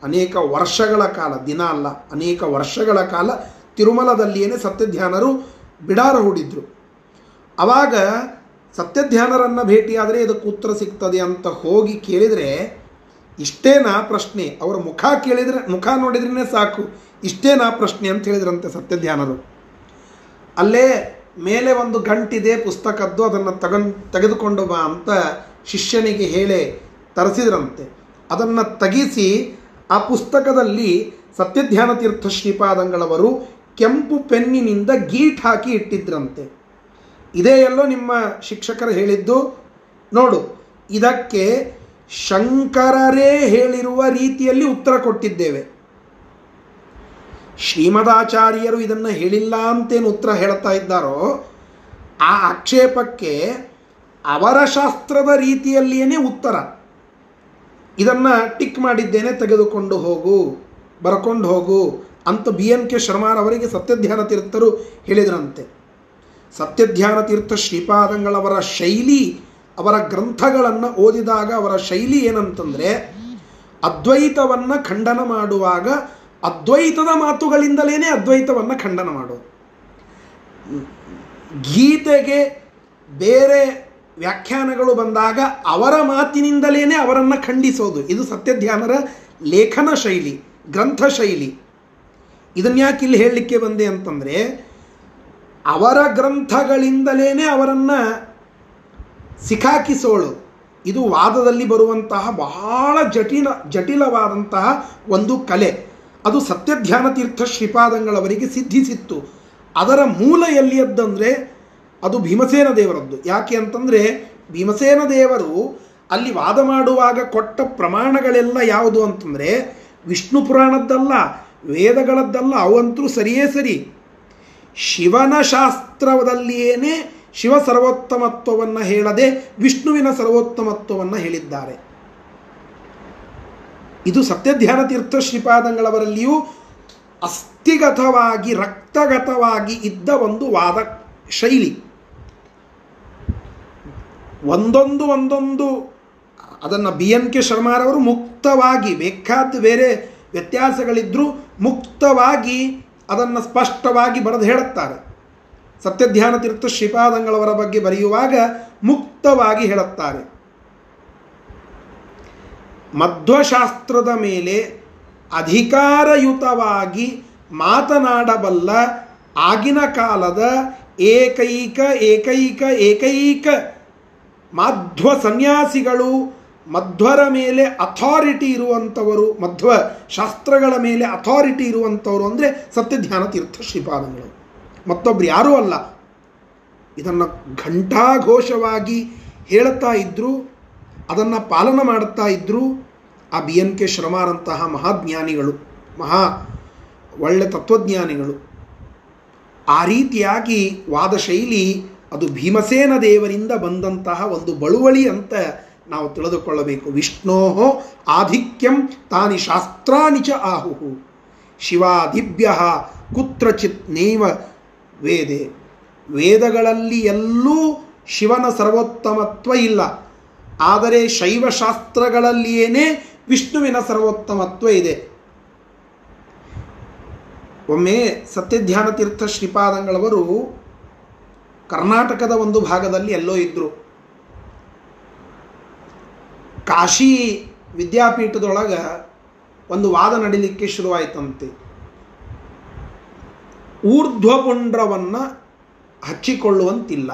ಅನೇಕ ವರ್ಷಗಳ ಕಾಲ, ದಿನ ಅಲ್ಲ, ಅನೇಕ ವರ್ಷಗಳ ಕಾಲ ತಿರುಮಲದಲ್ಲಿಯೇ ಸತ್ಯಧ್ಯಾನರು ಬಿಡಾರ ಹೂಡಿದ್ರು. ಅವಾಗ ಸತ್ಯಧ್ಯಾನರನ್ನು ಭೇಟಿಯಾದರೆ ಇದಕ್ಕೆ ಉತ್ತರ ಸಿಗ್ತದೆ ಅಂತ ಹೋಗಿ ಕೇಳಿದರೆ ಇಷ್ಟೇನಾ ಪ್ರಶ್ನೆ? ಅವರ ಮುಖ ಕೇಳಿದರೆ, ಮುಖ ನೋಡಿದ್ರೇ ಸಾಕು. ಇಷ್ಟೇನಾ ಪ್ರಶ್ನೆ ಅಂತ ಹೇಳಿದ್ರಂತೆ ಸತ್ಯಧ್ಯಾನರು. ಅಲ್ಲೇ ಮೇಲೆ ಒಂದು ಗಂಟಿದೆ ಪುಸ್ತಕದ್ದು, ಅದನ್ನು ತಗನ್, ತೆಗೆದುಕೊಂಡು ಬಾ ಅಂತ ಶಿಷ್ಯನಿಗೆ ಹೇಳಿ ತರಿಸಿದ್ರಂತೆ. ಅದನ್ನು ತಗಿಸಿ ಆ ಪುಸ್ತಕದಲ್ಲಿ ಸತ್ಯಧ್ಯಾನ ತೀರ್ಥ ಶ್ರೀಪಾದಂಗಳವರು ಕೆಂಪು ಪೆನ್ನಿನಿಂದ ಗೀಟ್ ಹಾಕಿ ಇಟ್ಟಿದ್ರಂತೆ. ಇದೇ ಎಲ್ಲೋ ನಿಮ್ಮ ಶಿಕ್ಷಕರು ಹೇಳಿದ್ದು ನೋಡು, ಇದಕ್ಕೆ ಶಂಕರರೇ ಹೇಳಿರುವ ರೀತಿಯಲ್ಲಿ ಉತ್ತರ ಕೊಟ್ಟಿದ್ದೇವೆ. ಶ್ರೀಮದಾಚಾರ್ಯರು ಇದನ್ನು ಹೇಳಿಲ್ಲ ಅಂತೇನು ಉತ್ತರ ಹೇಳ್ತಾ ಇದ್ದಾರೋ, ಆ ಆಕ್ಷೇಪಕ್ಕೆ ಅವರ ಶಾಸ್ತ್ರದ ರೀತಿಯಲ್ಲಿಯೇ ಉತ್ತರ. ಇದನ್ನು ಟಿಕ್ ಮಾಡಿದ್ದೇನೆ, ತೆಗೆದುಕೊಂಡು ಹೋಗು, ಬರ್ಕೊಂಡು ಹೋಗು ಅಂತ ಬಿ ಎನ್ ಕೆ ಶರ್ಮಾರವರಿಗೆ ಸತ್ಯಧ್ಯಾನ ತೀರ್ಥರು ಹೇಳಿದ್ರಂತೆ. ಸತ್ಯಧ್ಯಾನ ತೀರ್ಥ ಶ್ರೀಪಾದಂಗಳವರ ಶೈಲಿ, ಅವರ ಗ್ರಂಥಗಳನ್ನು ಓದಿದಾಗ ಅವರ ಶೈಲಿ ಏನಂತಂದರೆ, ಅದ್ವೈತವನ್ನು ಖಂಡನ ಮಾಡುವಾಗ ಅದ್ವೈತದ ಮಾತುಗಳಿಂದಲೇ ಅದ್ವೈತವನ್ನು ಖಂಡನ ಮಾಡೋದು ಗೀತೆಗೆ ಬೇರೆ ವ್ಯಾಖ್ಯಾನಗಳು ಬಂದಾಗ ಅವರ ಮಾತಿನಿಂದಲೇ ಅವರನ್ನು ಖಂಡಿಸೋದು. ಇದು ಸತ್ಯಧ್ಯಾನರ ಲೇಖನ ಶೈಲಿ, ಗ್ರಂಥ ಶೈಲಿ. ಇದನ್ಯಾಕೆ ಇಲ್ಲಿ ಹೇಳಲಿಕ್ಕೆ ಬಂದೆ ಅಂತಂದರೆ ಅವರ ಗ್ರಂಥಗಳಿಂದಲೇ ಅವರನ್ನು ಸಿಕ್ಕಾಕಿಸೋಳು. ಇದು ವಾದದಲ್ಲಿ ಬರುವಂತಹ ಬಹಳ ಜಟಿಲ, ಜಟಿಲವಾದಂತಹ ಒಂದು ಕಲೆ. ಅದು ಸತ್ಯಧ್ಯಾನ ತೀರ್ಥ ಶ್ರೀಪಾದಂಗಳವರಿಗೆ ಸಿದ್ಧಿಸಿತ್ತು. ಅದರ ಮೂಲ ಎಲ್ಲಿಯದ್ದಂದರೆ ಅದು ಭೀಮಸೇನ ದೇವರದ್ದು. ಯಾಕೆ ಅಂತಂದರೆ ಭೀಮಸೇನ ದೇವರು ಅಲ್ಲಿ ವಾದ ಮಾಡುವಾಗ ಕೊಟ್ಟ ಪ್ರಮಾಣಗಳೆಲ್ಲ ಯಾವುದು ಅಂತಂದರೆ ವಿಷ್ಣು ಪುರಾಣದ್ದಲ್ಲ, ವೇದಗಳದ್ದಲ್ಲ ಅವಂತರೂ ಸರಿಯೇ ಸರಿ. ಶಿವನ ಶಾಸ್ತ್ರದಲ್ಲಿಯೇ ಶಿವ ಸರ್ವೋತ್ತಮತ್ವವನ್ನು ಹೇಳದೆ ವಿಷ್ಣುವಿನ ಸರ್ವೋತ್ತಮತ್ವವನ್ನು ಹೇಳಿದ್ದಾರೆ. ಇದು ಸತ್ಯಧ್ಯಾನ ತೀರ್ಥ ಶ್ರೀಪಾದಂಗಳವರಲ್ಲಿಯೂ ಅಸ್ಥಿಗತವಾಗಿ, ರಕ್ತಗತವಾಗಿ ಇದ್ದ ಒಂದು ವಾದ ಶೈಲಿ. ಒಂದೊಂದು ಒಂದೊಂದು ಅದನ್ನು ಬಿ ಎನ್ ಕೆ ಶರ್ಮಾರವರು ಮುಕ್ತವಾಗಿ ಬೇಕಾದ ಬೇರೆ ವ್ಯತ್ಯಾಸಗಳಿದ್ದರೂ ಮುಕ್ತವಾಗಿ ಅದನ್ನು ಸ್ಪಷ್ಟವಾಗಿ ಬರೆದು ಹೇಳುತ್ತಾರೆ. ಸತ್ಯಧ್ಯಾನ ತೀರ್ಥ ಶ್ರೀಪಾದಂಗಳವರ ಬಗ್ಗೆ ಬರೆಯುವಾಗ ಮುಕ್ತವಾಗಿ ಹೇಳುತ್ತಾರೆ. ಮಧ್ವಶಾಸ್ತ್ರದ ಮೇಲೆ ಅಧಿಕಾರಯುತವಾಗಿ ಮಾತನಾಡಬಲ್ಲ ಆಗಿನ ಕಾಲದ ಏಕೈಕ ಏಕೈಕ ಏಕೈಕ ಮಾಧ್ವ ಸನ್ಯಾಸಿಗಳು ಮಧ್ವರ ಮೇಲೆ ಅಥಾರಿಟಿ ಇರುವಂಥವರು, ಮಧ್ವ ಶಾಸ್ತ್ರಗಳ ಮೇಲೆ ಅಥಾರಿಟಿ ಇರುವಂಥವರು ಅಂದರೆ ಸತ್ಯಧ್ಯಾನ ತೀರ್ಥ ಶ್ರೀಪಾದಗಳು. ಮತ್ತೊಬ್ರು ಯಾರೂ ಅಲ್ಲ. ಇದನ್ನು ಘಂಟಾಘೋಷವಾಗಿ ಹೇಳ್ತಾ ಇದ್ದರು ಅದನ್ನು ಪಾಲನ ಮಾಡುತ್ತಾ ಇದ್ದರು ಆ ಬಿ ಎನ್ ಕೆ ಶ್ರಮಾರಂತಹ ಮಹಾಜ್ಞಾನಿಗಳು, ಮಹಾ ಒಳ್ಳೆ ತತ್ವಜ್ಞಾನಿಗಳು. ಆ ರೀತಿಯಾಗಿ ವಾದ ಶೈಲಿ ಅದು ಭೀಮಸೇನ ದೇವರಿಂದ ಬಂದಂತಹ ಒಂದು ಬಳುವಳಿ ಅಂತ ನಾವು ತಿಳಿದುಕೊಳ್ಳಬೇಕು. ವಿಷ್ಣೋ ಆಧಿಕ್ಯಂ ತಾನಿ ಶಾಸ್ತ್ರಾಣಿ ಚ ಆಹುಹು. ಶಿವಾದಿಭ್ಯ ಕುತ್ರಚಿತ್ ನೈವ ವೇದೆ. ವೇದಗಳಲ್ಲಿ ಎಲ್ಲೂ ಶಿವನ ಸರ್ವೋತ್ತಮತ್ವ ಇಲ್ಲ. ಆದರೆ ಶೈವಶಾಸ್ತ್ರಗಳಲ್ಲಿಯೇನೇ ವಿಷ್ಣುವಿನ ಸರ್ವೋತ್ತಮತ್ವ ಇದೆ. ಒಮ್ಮೆ ಸತ್ಯಧ್ಯಾನ ತೀರ್ಥ ಶ್ರೀಪಾದಂಗಳವರು ಕರ್ನಾಟಕದ ಒಂದು ಭಾಗದಲ್ಲಿ ಎಲ್ಲೋ ಇದ್ದರು ಕಾಶಿ ವಿದ್ಯಾಪೀಠದೊಳಗೆ ಒಂದು ವಾದ ನಡೀಲಿಕ್ಕೆ ಶುರುವಾಯಿತಂತೆ. ಊರ್ಧ್ವಪುಂಡ್ರವನ್ನು ಹಚ್ಚಿಕೊಳ್ಳುವಂತಿಲ್ಲ.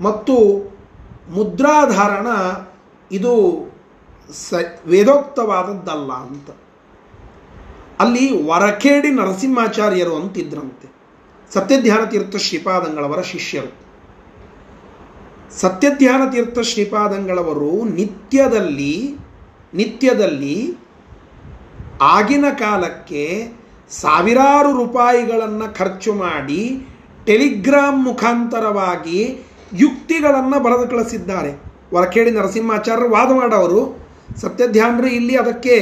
ಮತ್ತು ಮುದ್ರಾಧಾರಣ ಇದು ಸ ವೇದೋಕ್ತವಾದದ್ದಲ್ಲ ಅಂತ. ಅಲ್ಲಿ ವರಖೇಡಿ ನರಸಿಂಹಾಚಾರ್ಯರು ಅಂತಿದ್ರಂತೆ. ಸತ್ಯಧ್ಯಾನ ತೀರ್ಥ ಶ್ರೀಪಾದಂಗಳವರ ಶಿಷ್ಯರು. ಸತ್ಯಧ್ಯಾನ ತೀರ್ಥ ಶ್ರೀಪಾದಂಗಳವರು ನಿತ್ಯದಲ್ಲಿ ನಿತ್ಯದಲ್ಲಿ ಆಗಿನ ಕಾಲಕ್ಕೆ ಸಾವಿರಾರು ರೂಪಾಯಿಗಳನ್ನು ಖರ್ಚು ಮಾಡಿ ಟೆಲಿಗ್ರಾಮ್ ಮುಖಾಂತರವಾಗಿ ಯುಕ್ತಿಗಳನ್ನು ಬರೆದು ಕಳಿಸಿದ್ದಾರೆ ವರಖೇಡಿ ನರಸಿಂಹಾಚಾರ್ಯರು ವಾದ ಮಾಡೋರು ಸತ್ಯಧ್ಯಾನರು ಇಲ್ಲಿ ಅದಕ್ಕೆ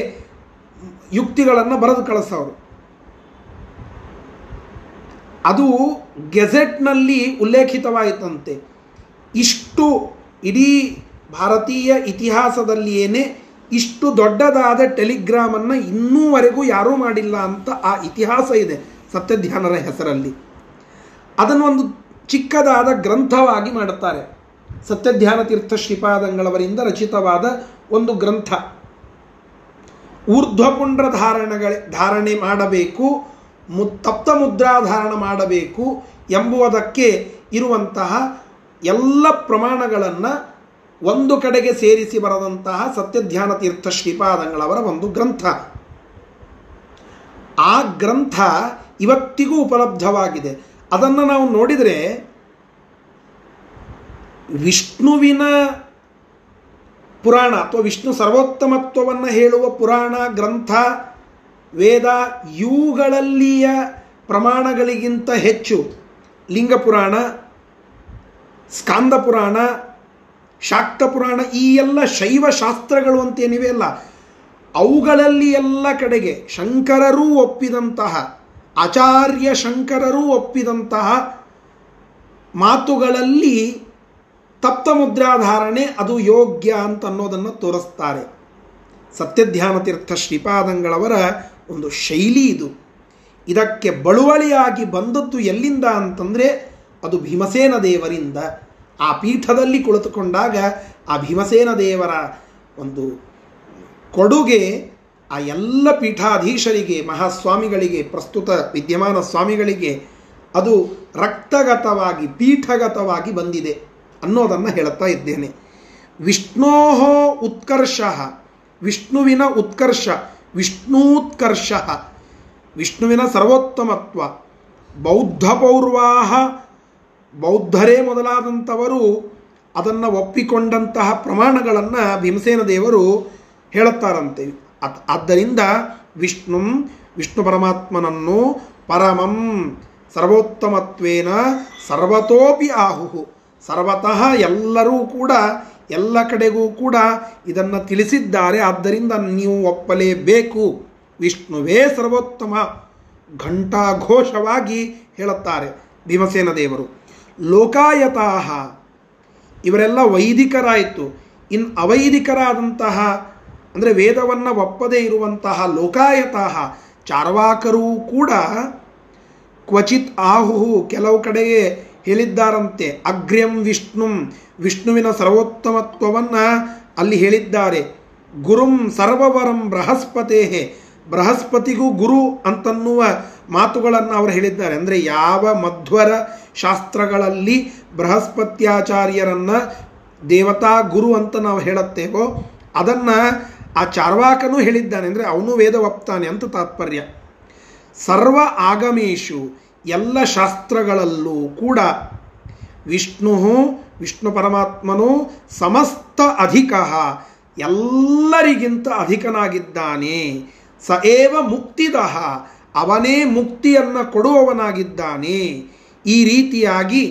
ಯುಕ್ತಿಗಳನ್ನು ಬರೆದು ಕಳಿಸೋರು ಅದು ಗೆಜೆಟ್ನಲ್ಲಿ ಉಲ್ಲೇಖಿತವಾಯಿತಂತೆ. ಇಷ್ಟು ಇಡೀ ಭಾರತೀಯ ಇತಿಹಾಸದಲ್ಲಿಯೇನೆ ಇಷ್ಟು ದೊಡ್ಡದಾದ ಟೆಲಿಗ್ರಾಮನ್ನು ಇನ್ನೂವರೆಗೂ ಯಾರೂ ಮಾಡಿಲ್ಲ ಅಂತ ಆ ಇತಿಹಾಸ ಇದೆ ಸತ್ಯಧ್ಯಾನರ ಹೆಸರಲ್ಲಿ. ಅದನ್ನು ಒಂದು ಚಿಕ್ಕದಾದ ಗ್ರಂಥವಾಗಿ ಮಾಡುತ್ತಾರೆ. ಸತ್ಯಧ್ಯಾನ ತೀರ್ಥ ಶ್ರೀಪಾದಂಗಳವರಿಂದ ರಚಿತವಾದ ಒಂದು ಗ್ರಂಥ. ಊರ್ಧ್ವಪುಂಡ್ರ ಧಾರಣಗಳ, ಧಾರಣೆ ಮಾಡಬೇಕು, ಮು, ತಪ್ತ ಮುದ್ರಾಧಾರಣ ಮಾಡಬೇಕು ಎಂಬುವುದಕ್ಕೆ ಇರುವಂತಹ ಎಲ್ಲ ಪ್ರಮಾಣಗಳನ್ನು ಒಂದು ಕಡೆಗೆ ಸೇರಿಸಿ ಬರದಂತಹ ಸತ್ಯಧ್ಯಾನ ತೀರ್ಥ ಶ್ರೀಪಾದಂಗಳವರ ಒಂದು ಗ್ರಂಥ. ಆ ಗ್ರಂಥ ಇವತ್ತಿಗೂ ಉಪಲಬ್ಧವಾಗಿದೆ. ಅದನ್ನು ನಾವು ನೋಡಿದರೆ ವಿಷ್ಣುವಿನ ಪುರಾಣ ಅಥವಾ ವಿಷ್ಣು ಸರ್ವೋತ್ತಮತ್ವವನ್ನು ಹೇಳುವ ಪುರಾಣ, ಗ್ರಂಥ, ವೇದ ಇವುಗಳಲ್ಲಿಯ ಪ್ರಮಾಣಗಳಿಗಿಂತ ಹೆಚ್ಚು ಲಿಂಗ ಪುರಾಣ ಸ್ಕಾಂದ ಪುರಾಣ ಶಾಕ್ತ ಪುರಾಣ ಈ ಎಲ್ಲ ಶೈವ ಶಾಸ್ತ್ರಗಳು ಅಂತೇನಿವೆ ಅಲ್ಲ, ಅವುಗಳಲ್ಲಿ ಎಲ್ಲ ಕಡೆಗೆ ಶಂಕರರೂ ಒಪ್ಪಿದಂತಹ, ಆಚಾರ್ಯ ಶಂಕರರೂ ಒಪ್ಪಿದಂತಹ ಮಾತುಗಳಲ್ಲಿ ತಪ್ತ ಮುದ್ರಾಧಾರಣೆ ಅದು ಯೋಗ್ಯ ಅಂತ ಅನ್ನೋದನ್ನು ತೋರಿಸ್ತಾರೆ. ಸತ್ಯಧ್ಯಾನ ತೀರ್ಥ ಶ್ರೀಪಾದಂಗಳವರ ಒಂದು ಶೈಲಿ ಇದು. ಇದಕ್ಕೆ ಬಳುವಳಿಯಾಗಿ ಬಂದದ್ದು ಎಲ್ಲಿಂದ ಅಂತಂದರೆ ಅದು ಭೀಮಸೇನ ದೇವರಿಂದ ಆ ಪೀಠದಲ್ಲಿ ಕುಳಿತುಕೊಂಡಾಗ ಆ ಭೀಮಸೇನ ದೇವರ ಒಂದು ಕೊಡುಗೆ ಆ ಎಲ್ಲ ಪೀಠಾಧೀಶರಿಗೆ, ಮಹಾಸ್ವಾಮಿಗಳಿಗೆ, ಪ್ರಸ್ತುತ ವಿದ್ಯಮಾನ ಸ್ವಾಮಿಗಳಿಗೆ ಅದು ರಕ್ತಗತವಾಗಿ, ಪೀಠಗತವಾಗಿ ಬಂದಿದೆ ಅನ್ನೋದನ್ನು ಹೇಳುತ್ತಾ ಇದ್ದೇನೆ. ವಿಷ್ಣೋ ಉತ್ಕರ್ಷ, ವಿಷ್ಣುವಿನ ಉತ್ಕರ್ಷ, ವಿಷ್ಣೂತ್ಕರ್ಷ, ವಿಷ್ಣುವಿನ ಸರ್ವೋತ್ತಮತ್ವ, ಬೌದ್ಧ ಪೌರ್ವಾಹ ಬೌದ್ಧರೇ ಮೊದಲಾದಂಥವರು ಅದನ್ನು ಒಪ್ಪಿಕೊಂಡಂತಹ ಪ್ರಮಾಣಗಳನ್ನು ಭೀಮಸೇನ ದೇವರು ಹೇಳುತ್ತಾರಂತೆ. ಆದ್ದರಿಂದ ವಿಷ್ಣು ವಿಷ್ಣು ಪರಮಾತ್ಮನನ್ನು ಪರಮಂ ಸರ್ವೋತ್ತಮತ್ವೇನ ಸರ್ವತೋಪಿ ಆಹುಹು. ಸರ್ವತಃ ಎಲ್ಲರೂ ಕೂಡ, ಎಲ್ಲ ಕಡೆಗೂ ಕೂಡ ಇದನ್ನು ತಿಳಿಸಿದ್ದಾರೆ. ಆದ್ದರಿಂದ ನೀವು ಒಪ್ಪಲೇಬೇಕು. ವಿಷ್ಣುವೇ ಸರ್ವೋತ್ತಮ. ಘಂಟಾಘೋಷವಾಗಿ ಹೇಳುತ್ತಾರೆ ಭೀಮಸೇನ ದೇವರು. ಲೋಕಾಯತಾಹ. ಇವರೆಲ್ಲ ವೈದಿಕರಾಯಿತು. ಇನ್ ಅವೈದಿಕರಾದಂತಹ, ಅಂದರೆ ವೇದವನ್ನು ಒಪ್ಪದೇ ಇರುವಂತಹ ಲೋಕಾಯತಾಹ, ಚಾರ್ವಾಕರೂ ಕೂಡ ಕ್ವಚಿತ್ ಆಹುಹು ಕೆಲವು ಕಡೆಗೆ ಹೇಳಿದ್ದಾರಂತೆ. ಅಗ್ರ್ಯಂ ವಿಷ್ಣುಂ, ವಿಷ್ಣುವಿನ ಸರ್ವೋತ್ತಮತ್ವವನ್ನು ಅಲ್ಲಿ ಹೇಳಿದ್ದಾರೆ. ಗುರುಂ ಸರ್ವವರಂ ಬೃಹಸ್ಪತೇ ಬೃಹಸ್ಪತಿಗೂ ಗುರು ಅಂತನ್ನುವ ಮಾತುಗಳನ್ನು ಅವರು ಹೇಳಿದ್ದಾರೆ. ಅಂದರೆ ಯಾವ ಮಧ್ವರ ಶಾಸ್ತ್ರಗಳಲ್ಲಿ ಬೃಹಸ್ಪತ್ಯಾಚಾರ್ಯರನ್ನು ದೇವತಾ ಗುರು ಅಂತ ನಾವು ಹೇಳುತ್ತೇವೋ, ಅದನ್ನು ಆ ಚಾರ್ವಾಕನೂ ಹೇಳಿದ್ದಾನೆ. ಅಂದರೆ ಅವನು ವೇದ ಒಪ್ತಾನೆ ಅಂತ ತಾತ್ಪರ್ಯ. ಸರ್ವ ಆಗಮೇಶು ಎಲ್ಲ ಶಾಸ್ತ್ರಗಳಲ್ಲೂ ಕೂಡ ವಿಷ್ಣು ವಿಷ್ಣು ಪರಮಾತ್ಮನು ಸಮಸ್ತ ಅಧಿಕ ಎಲ್ಲರಿಗಿಂತ ಅಧಿಕನಾಗಿದ್ದಾನೆ. ಸ ಏವ ಮುಕ್ತಿದಹ ಅವನೇ ಮುಕ್ತಿಯನ್ನು ಕೊಡುವವನಾಗಿದ್ದಾನೆ. ಈ ರೀತಿಯಾಗಿ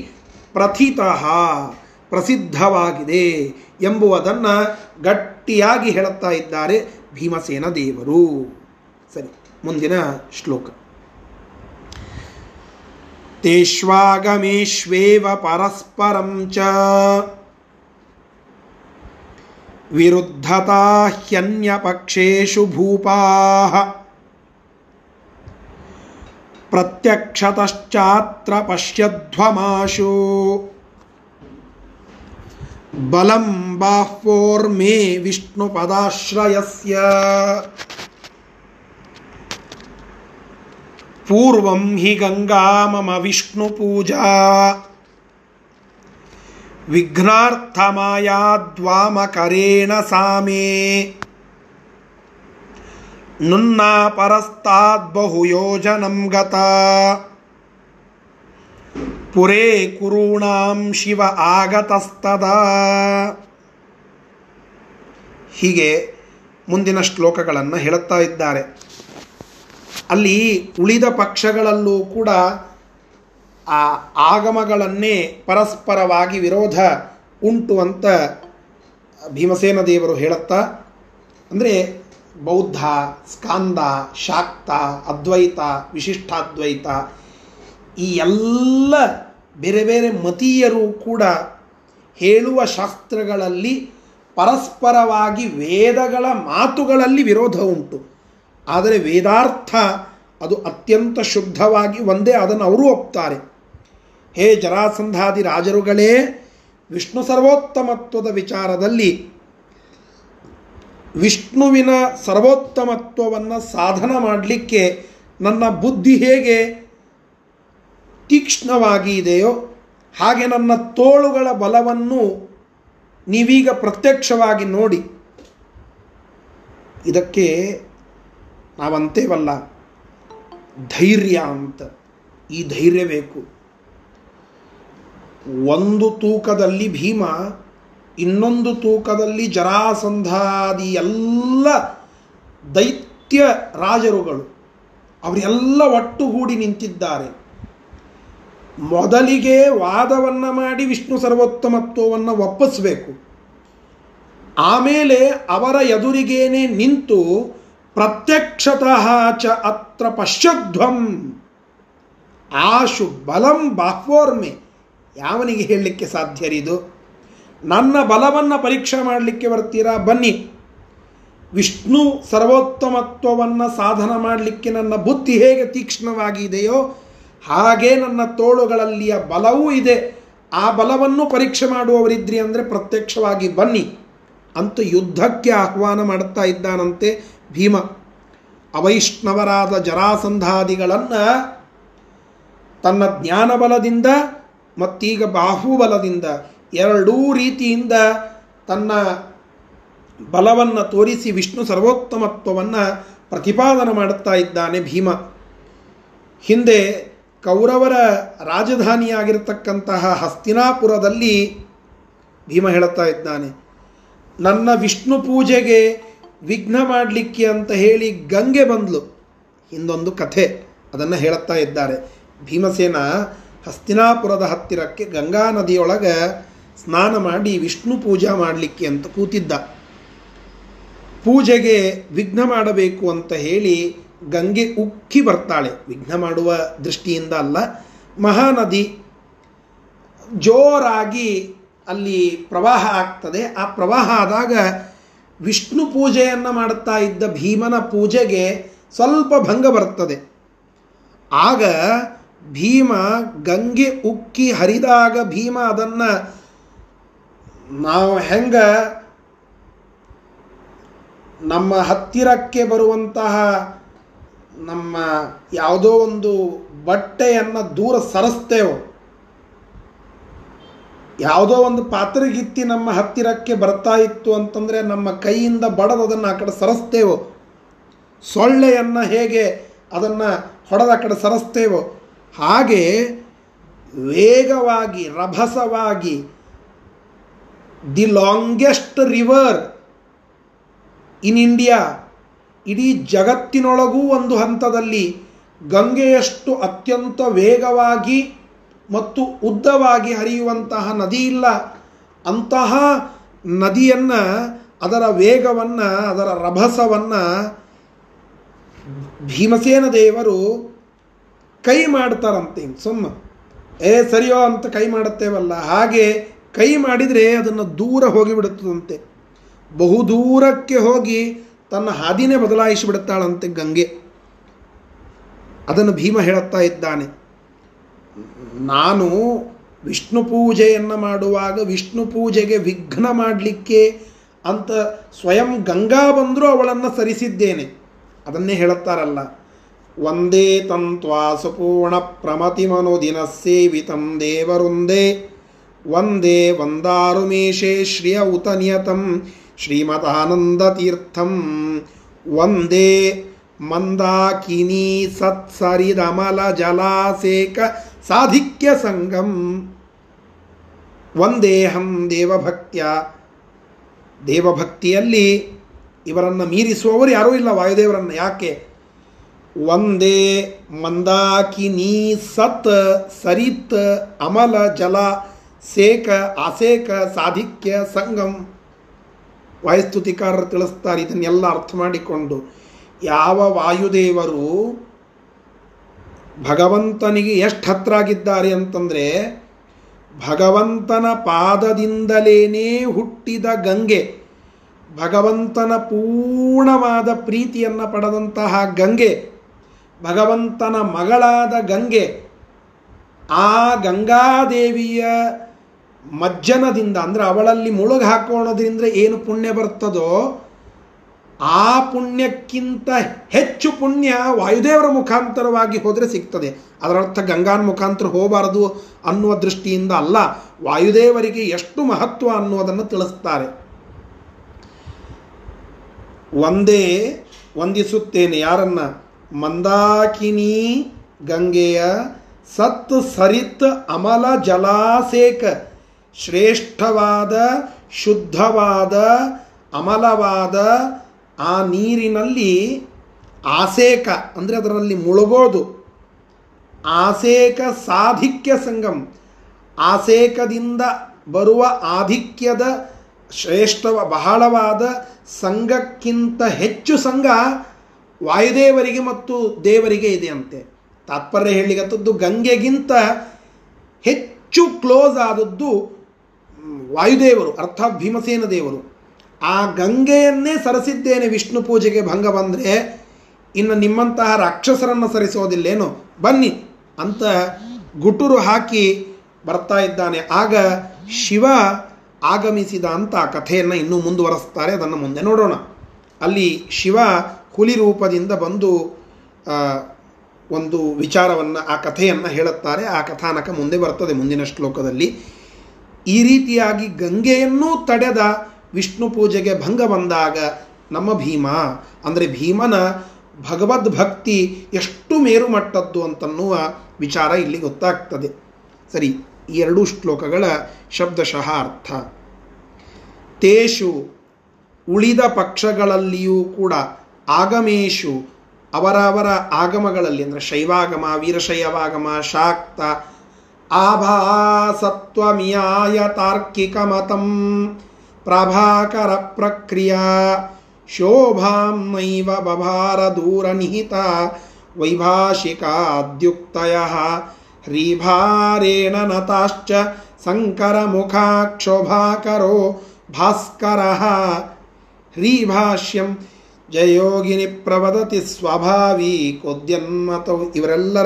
ಪ್ರಥಿತಃ ಪ್ರಸಿದ್ಧವಾಗಿದೆ ಎಂಬುವುದನ್ನು ಗಟ್ಟಿಯಾಗಿ ಹೇಳುತ್ತಾ ಇದ್ದಾರೆ ಭೀಮಸೇನ ದೇವರು. ಸರಿ, ಮುಂದಿನ ಶ್ಲೋಕ. ತೇಷ್ವಾಗಮೇಶ್ವೇವ ಪರಸ್ಪರಂ ಚ ವಿರುದ್ಧತಾ ಹ್ಯನ್ಯಪಕ್ಷೇಷು ಭೂಪಾಃ. ಪ್ರತ್ಯಕ್ಷತಶ್ಚಾತ್ರ ಪಶ್ಯಧ್ವಮಾಶು. ಬಲಂ ಬಾಹ್ವೋರ್ಮೇ ವಿಷ್ಣುಪದಾಶ್ರಯಸ್ಯ. ಪೂರ್ವಂ ಹಿ ಗಂಗಾ ಮಮ ವಿಷ್ಣು ಪೂಜಾ ವಿಘ್ನಾರ್ಥಮಾಯಾದ್ವಾಮಕರೇಣ ಸಾಮೇ. ನುನ್ನಾ ಪರಸ್ತಾದ್ಬಹುಯೋಜನಂ ಗತ. ಪುರೇ ಕುರುಣಾಂ ಶಿವ ಆಗತಸ್ತದಾ. ಹೀಗೆ ಮುಂದಿನ ಶ್ಲೋಕಗಳನ್ನು ಹೇಳುತ್ತಾ ಇದ್ದಾರೆ. ಅಲ್ಲಿ ಉಳಿದ ಪಕ್ಷಗಳಲ್ಲೂ ಕೂಡ ಆ ಆಗಮಗಳನ್ನೇ ಪರಸ್ಪರವಾಗಿ ವಿರೋಧ ಉಂಟು ಅಂತ ಭೀಮಸೇನ ದೇವರು ಹೇಳುತ್ತಾ, ಅಂದರೆ ಬೌದ್ಧ, ಸ್ಕಾಂದ, ಶಾಕ್ತ, ಅದ್ವೈತ, ವಿಶಿಷ್ಟಾದ್ವೈತ, ಈ ಎಲ್ಲ ಬೇರೆ ಬೇರೆ ಮತೀಯರು ಕೂಡ ಹೇಳುವ ಶಾಸ್ತ್ರಗಳಲ್ಲಿ ಪರಸ್ಪರವಾಗಿ ವೇದಗಳ ಮಾತುಗಳಲ್ಲಿ ವಿರೋಧ ಉಂಟು. ಆದರೆ ವೇದಾರ್ಥ ಅದು ಅತ್ಯಂತ ಶುದ್ಧವಾಗಿ ಒಂದೇ, ಅದನ್ನು ಅವರು ಒಪ್ತಾರೆ. ಹೇ ಜರಾಸಂಧಾದಿ ರಾಜರುಗಳೇ, ವಿಷ್ಣು ಸರ್ವೋತ್ತಮತ್ವದ ವಿಚಾರದಲ್ಲಿ ವಿಷ್ಣುವಿನ ಸರ್ವೋತ್ತಮತ್ವವನ್ನು ಸಾಧನ ಮಾಡಲಿಕ್ಕೆ ನನ್ನ ಬುದ್ಧಿ ಹೇಗೆ ತೀಕ್ಷ್ಣವಾಗಿ ಇದೆಯೋ, ಹಾಗೆ ನನ್ನ ತೋಳುಗಳ ಬಲವನ್ನು ನೀವೀಗ ಪ್ರತ್ಯಕ್ಷವಾಗಿ ನೋಡಿ. ಇದಕ್ಕೆ ನಾವಂತೇವಲ್ಲ, ಧೈರ್ಯ ಅಂತ. ಈ ಧೈರ್ಯ ಬೇಕು. ಒಂದು ತೂಕದಲ್ಲಿ ಭೀಮ, ಇನ್ನೊಂದು ತೂಕದಲ್ಲಿ ಜರಾಸಂಧಾದಿ ಎಲ್ಲ ದೈತ್ಯ ರಾಜರುಗಳು. ಅವರೆಲ್ಲ ಒಟ್ಟುಗೂಡಿ ನಿಂತಿದ್ದಾರೆ. ಮೊದಲಿಗೆ ವಾದವನ್ನು ಮಾಡಿ ವಿಷ್ಣು ಸರ್ವೋತ್ತಮತ್ವವನ್ನು ಒಪ್ಪಿಸಬೇಕು. ಆಮೇಲೆ ಅವರ ಎದುರಿಗೇನೆ ನಿಂತು ಪ್ರತ್ಯಕ್ಷತಃ ಚ ಅತ್ರ ಪಶ್ಯಧ್ವಂ ಆಶು ಬಲಂ ಬಾಹ್ವೋರ್ಮೆ. ಯಾವನಿಗೆ ಹೇಳಲಿಕ್ಕೆ ಸಾಧ್ಯರಿದು ನನ್ನ ಬಲವನ್ನು ಪರೀಕ್ಷೆ ಮಾಡಲಿಕ್ಕೆ ಬರ್ತೀರಾ? ಬನ್ನಿ. ವಿಷ್ಣು ಸರ್ವೋತ್ತಮತ್ವವನ್ನು ಸಾಧನ ಮಾಡಲಿಕ್ಕೆ ನನ್ನ ಬುದ್ಧಿ ಹೇಗೆ ತೀಕ್ಷ್ಣವಾಗಿದೆಯೋ, ಹಾಗೆ ನನ್ನ ತೋಳುಗಳಲ್ಲಿಯ ಬಲವೂ ಇದೆ. ಆ ಬಲವನ್ನು ಪರೀಕ್ಷೆ ಮಾಡುವವರಿದ್ರಿ ಅಂದರೆ ಪ್ರತ್ಯಕ್ಷವಾಗಿ ಬನ್ನಿ. ಅಂತ ಯುದ್ಧಕ್ಕೆ ಆಹ್ವಾನ ಮಾಡುತ್ತಾ ಇದ್ದಾನಂತೆ ಭೀಮ. ಅವೈಷ್ಣವರಾದ ಜರಾಸಂಧಾದಿಗಳನ್ನು ತನ್ನ ಜ್ಞಾನಬಲದಿಂದ ಮತ್ತೀಗ ಬಾಹುಬಲದಿಂದ ಎರಡೂ ರೀತಿಯಿಂದ ತನ್ನ ಬಲವನ್ನು ತೋರಿಸಿ ವಿಷ್ಣು ಸರ್ವೋತ್ತಮತ್ವವನ್ನು ಪ್ರತಿಪಾದನೆ ಮಾಡುತ್ತಾ ಇದ್ದಾನೆ ಭೀಮ. ಹಿಂದೆ ಕೌರವರ ರಾಜಧಾನಿಯಾಗಿರತಕ್ಕಂತಹ ಹಸ್ತಿನಾಪುರದಲ್ಲಿ ಭೀಮ ಹೇಳುತ್ತಾ ಇದ್ದಾನೆ, ನನ್ನ ವಿಷ್ಣು ಪೂಜೆಗೆ ವಿಘ್ನ ಮಾಡಲಿಕ್ಕೆ ಅಂತ ಹೇಳಿ ಗಂಗೆ ಬಂದ್ಲು. ಹಿಂದೊಂದು ಕಥೆ ಅದನ್ನು ಹೇಳುತ್ತಾ ಇದ್ದಾರೆ. ಭೀಮಸೇನ ಹಸ್ತಿನಾಪುರದ ಹತ್ತಿರಕ್ಕೆ ಗಂಗಾ ನದಿಯೊಳಗೆ ಸ್ನಾನ ಮಾಡಿ ವಿಷ್ಣು ಪೂಜಾ ಮಾಡಲಿಕ್ಕೆ ಅಂತ ಕೂತಿದ್ದ. ಪೂಜೆಗೆ ವಿಘ್ನ ಮಾಡಬೇಕು ಅಂತ ಹೇಳಿ ಗಂಗೆ ಉಕ್ಕಿ ಬರ್ತಾಳೆ. ವಿಘ್ನ ಮಾಡುವ ದೃಷ್ಟಿಯಿಂದ ಅಲ್ಲ, ಮಹಾನದಿ ಜೋರಾಗಿ ಅಲ್ಲಿ ಪ್ರವಾಹ ಆಗ್ತದೆ. ಆ ಪ್ರವಾಹ ಆದಾಗ ವಿಷ್ಣು ಪೂಜೆಯನ್ನು ಮಾಡುತ್ತಾ ಇದ್ದ ಭೀಮನ ಪೂಜೆಗೆ ಸ್ವಲ್ಪ ಭಂಗ ಬರ್ತದೆ. ಆಗ ಭೀಮ ಗಂಗೆ ಉಕ್ಕಿ ಹರಿದಾಗ ಭೀಮ ಅದನ್ನು ನಾವು ಹೆಂಗ ನಮ್ಮ ಹತ್ತಿರಕ್ಕೆ ಬರುವಂತಹ ನಮ್ಮ ಯಾವುದೋ ಒಂದು ಬಟ್ಟೆಯನ್ನು ದೂರ ಸರಿಸ್ತೇವೋ? ಯಾವುದೋ ಒಂದು ಪಾತ್ರಗಿತ್ತಿ ನಮ್ಮ ಹತ್ತಿರಕ್ಕೆ ಬರ್ತಾ ಇತ್ತು ಅಂತಂದರೆ ನಮ್ಮ ಕೈಯಿಂದ ಬಡದು ಅದನ್ನು ಆ ಕಡೆ ಸರಿಸ್ತೇವೋ? ಸೊಳ್ಳೆಯನ್ನು ಹೇಗೆ ಅದನ್ನು ಹೊಡೆದ ಆ ಕಡೆ ಸರಸ್ತೇವೋ? ಹಾಗೆ ವೇಗವಾಗಿ, ರಭಸವಾಗಿ, the longest river in India, ಇಡೀ ಜಗತ್ತಿನೊಳಗೂ ಒಂದು ಹಂತದಲ್ಲಿ ಗಂಗೆಯಷ್ಟು ಅತ್ಯಂತ ವೇಗವಾಗಿ ಮತ್ತು ಉದ್ದವಾಗಿ ಹರಿಯುವಂತಹ ನದಿ ಇಲ್ಲ. ಅಂತಹ ನದಿಯನ್ನು, ಅದರ ವೇಗವನ್ನು, ಅದರ ರಭಸವನ್ನು ಭೀಮಸೇನ ದೇವರು ಕೈ ಮಾಡ್ತಾರಂತೆ ಸುಮ್ಮ ಏ, ಸರಿಯೋ ಅಂತ ಕೈ ಮಾಡುತ್ತೇವಲ್ಲ. ಹಾಗೆ ಕೈ ಮಾಡಿದರೆ ಅದನ್ನು ದೂರ ಹೋಗಿಬಿಡುತ್ತದಂತೆ. ಬಹುದೂರಕ್ಕೆ ಹೋಗಿ ತನ್ನ ಹಾದಿನೇ ಬದಲಾಯಿಸಿಬಿಡುತ್ತಾಳಂತೆ ಗಂಗೆ. ಅದನ್ನು ಭೀಮ ಹೇಳುತ್ತಾ ಇದ್ದಾನೆ. ನಾನು ವಿಷ್ಣು ಪೂಜೆಯನ್ನು ಮಾಡುವಾಗ ವಿಷ್ಣು ಪೂಜೆಗೆ ವಿಘ್ನ ಮಾಡಲಿಕ್ಕೆ ಅಂತ ಸ್ವಯಂ ಗಂಗಾ ಬಂದರೂ ಅವಳನ್ನು ಸರಿಸಿದ್ದೇನೆ. ಅದನ್ನೇ ಹೇಳುತ್ತಾರಲ್ಲ. ಒಂದೇ ತಂತ್ವಾ ಸುಪೂರ್ಣ ಪ್ರಮತಿಮನುದಿನ ಸೇವಿತಂ ದೇವರುಂದೇ. ವಂದೇ ವಂದಾರುಮೇಶೇ ಶ್ರಿಯ ಉತ ನಿಯತಂ ಶ್ರೀಮದಾನಂದತೀರ್ಥಂ. ವಂದೇ ಮಂದಾಕಿನಿ ಸತ್ಸರಿದಮಲ ಜಲಾಸೇಕ ಸಾಧಿಕ್ಯ ಸಂಗಂ ಒಂದೇಹಂ ದೇವಭಕ್ತ್ಯ. ದೇವಭಕ್ತಿಯಲ್ಲಿ ಇವರನ್ನು ಮೀರಿಸುವವರು ಯಾರೂ ಇಲ್ಲ ವಾಯುದೇವರನ್ನು. ಯಾಕೆ? ಒಂದೇ ಮಂದಾಕಿನಿ ಸತ್ ಸರಿತ್ ಅಮಲ ಜಲ ಸೇಕ ಆಸೇಕ ಸಾಧಿಕ್ಯ ಸಂಗಮ್ ವಾಯುಸ್ತುತಿಕಾರರು ತಿಳಿಸ್ತಾರೆ, ಇದನ್ನೆಲ್ಲ ಅರ್ಥ ಮಾಡಿಕೊಂಡು ಯಾವ ವಾಯುದೇವರು ಭಗವಂತನಿಗೆ ಎಷ್ಟು ಹತ್ರ ಆಗಿದ್ದಾರೆ ಅಂತಂದರೆ, ಭಗವಂತನ ಪಾದದಿಂದಲೇನೇ ಹುಟ್ಟಿದ ಗಂಗೆ, ಭಗವಂತನ ಪೂರ್ಣವಾದ ಪ್ರೀತಿಯನ್ನು ಪಡೆದಂತಹ ಗಂಗೆ ಭಗವಂತನ ಮಗಳಾದ ಗಂಗೆ ಆ ಗಂಗಾದೇವಿಯ ಮಜ್ಜನದಿಂದ, ಅಂದರೆ ಅವಳಲ್ಲಿ ಮುಳುಗು ಹಾಕೋಣದ್ರಿಂದ ಏನು ಪುಣ್ಯ ಬರ್ತದೋ, ಆ ಪುಣ್ಯಕ್ಕಿಂತ ಹೆಚ್ಚು ಪುಣ್ಯ ವಾಯುದೇವರ ಮುಖಾಂತರವಾಗಿ ಹೋದರೆ ಸಿಗ್ತದೆ. ಅದರರ್ಥ ಗಂಗಾನ ಮುಖಾಂತರ ಹೋಗಬಾರದು ಅನ್ನುವ ದೃಷ್ಟಿಯಿಂದ ಅಲ್ಲ, ವಾಯುದೇವರಿಗೆ ಎಷ್ಟು ಮಹತ್ವ ಅನ್ನುವುದನ್ನು ತಿಳಿಸ್ತಾರೆ. ಒಂದೇ ವಂದಿಸುತ್ತೇನೆ ಯಾರನ್ನ? ಮಂದಾಕಿನಿ ಗಂಗೆಯ ಸತ್ ಸರಿತ್ ಅಮಲ ಜಲಾಸೇಕ, ಶ್ರೇಷ್ಠವಾದ, ಶುದ್ಧವಾದ, ಅಮಲವಾದ ಆ ನೀರಿನಲ್ಲಿ ಆಸೇಕ, ಅಂದರೆ ಅದರಲ್ಲಿ ಮುಳುಗೋದು. ಆಸೇಕ ಸಾಧಿಕ್ಯ ಸಂಗಮ್ ಆಸೇಕದಿಂದ ಬರುವ ಆಧಿಕ್ಯದ ಶ್ರೇಷ್ಠವ ಬಹಳವಾದ ಸಂಘಕ್ಕಿಂತ ಹೆಚ್ಚು ಸಂಘ ವಾಯುದೇವರಿಗೆ ಮತ್ತು ದೇವರಿಗೆ ಇದೆ ಅಂತೆ ತಾತ್ಪರ್ಯ ಹೇಳಲಿಕ್ಕಂಥದ್ದು ಗಂಗೆಗಿಂತ ಹೆಚ್ಚು ಕ್ಲೋಸ್ ಆದದ್ದು ವಾಯುದೇವರು, ಅರ್ಥಾತ್ ಭೀಮಸೇನ ದೇವರು. ಆ ಗಂಗೆಯನ್ನೇ ಸರಿಸಿದ್ದೇನೆ ವಿಷ್ಣು ಪೂಜೆಗೆ ಭಂಗ ಬಂದರೆ, ಇನ್ನು ನಿಮ್ಮಂತಹ ರಾಕ್ಷಸರನ್ನು ಸರಿಸೋದಿಲ್ಲೇನು? ಬನ್ನಿ ಅಂತ ಗುಟುರು ಹಾಕಿ ಬರ್ತಾ ಇದ್ದಾನೆ. ಆಗ ಶಿವ ಆಗಮಿಸಿದ ಅಂತ ಆ ಕಥೆಯನ್ನು ಇನ್ನೂ ಮುಂದುವರೆಸ್ತಾರೆ. ಅದನ್ನು ಮುಂದೆ ನೋಡೋಣ. ಅಲ್ಲಿ ಶಿವ ಹುಲಿ ರೂಪದಿಂದ ಬಂದು ಒಂದು ವಿಚಾರವನ್ನು, ಆ ಕಥೆಯನ್ನು ಹೇಳುತ್ತಾರೆ. ಆ ಕಥಾನಕ ಮುಂದೆ ಬರ್ತದೆ ಮುಂದಿನ ಶ್ಲೋಕದಲ್ಲಿ. ಈ ರೀತಿಯಾಗಿ ಗಂಗೆಯನ್ನೂ ತಡೆದ ವಿಷ್ಣು ಪೂಜೆಗೆ ಭಂಗ ಬಂದಾಗ ನಮ್ಮ ಭೀಮ, ಅಂದರೆ ಭೀಮನ ಭಗವದ್ ಭಕ್ತಿ ಎಷ್ಟು ಮೇರುಮಟ್ಟದ್ದು ಅಂತನ್ನುವ ವಿಚಾರ ಇಲ್ಲಿ ಗೊತ್ತಾಗ್ತದೆ. ಸರಿ, ಈ ಎರಡೂ ಶ್ಲೋಕಗಳ ಶಬ್ದಶಃ ಅರ್ಥ. ತೇಷು ಉಳಿದ ಪಕ್ಷಗಳಲ್ಲಿಯೂ ಕೂಡ ಆಗಮೇಶು ಅವರವರ ಆಗಮಗಳಲ್ಲಿ, ಅಂದರೆ ಶೈವಾಗಮ ವೀರಶೈವಾಗಮ ಶಾಕ್ತ, ಆಭಾಸತ್ವಮಿಯಾಯ ತಾರ್ಕಿಕ ಮತಂ ಪ್ರಭಾಕರ ಪ್ರಕ್ರಿಯಾ, ಶೋಭಾಂ ನೈವ ಬಭಾರ ದೂರ ನಿಹಿತ ವೈಭಾಷಿಕಾದ್ಯುಕ್ತಯ, ಹ್ರೀಭಾರೇಣ ನತಾಶ್ಚ ಸಂಕರ ಮುಖಾಕ್ಷೋಭಾಕರೋ ಭಾಸ್ಕರ, ಹ್ರೀಭಾಷ್ಯಂ ಜಯೋಗಿನಿ ಪ್ರವದತಿ ಸ್ವಭಾವಿ ಕೊದ್ಯನ್ಮತವು ಇವರೆಲ್ಲರ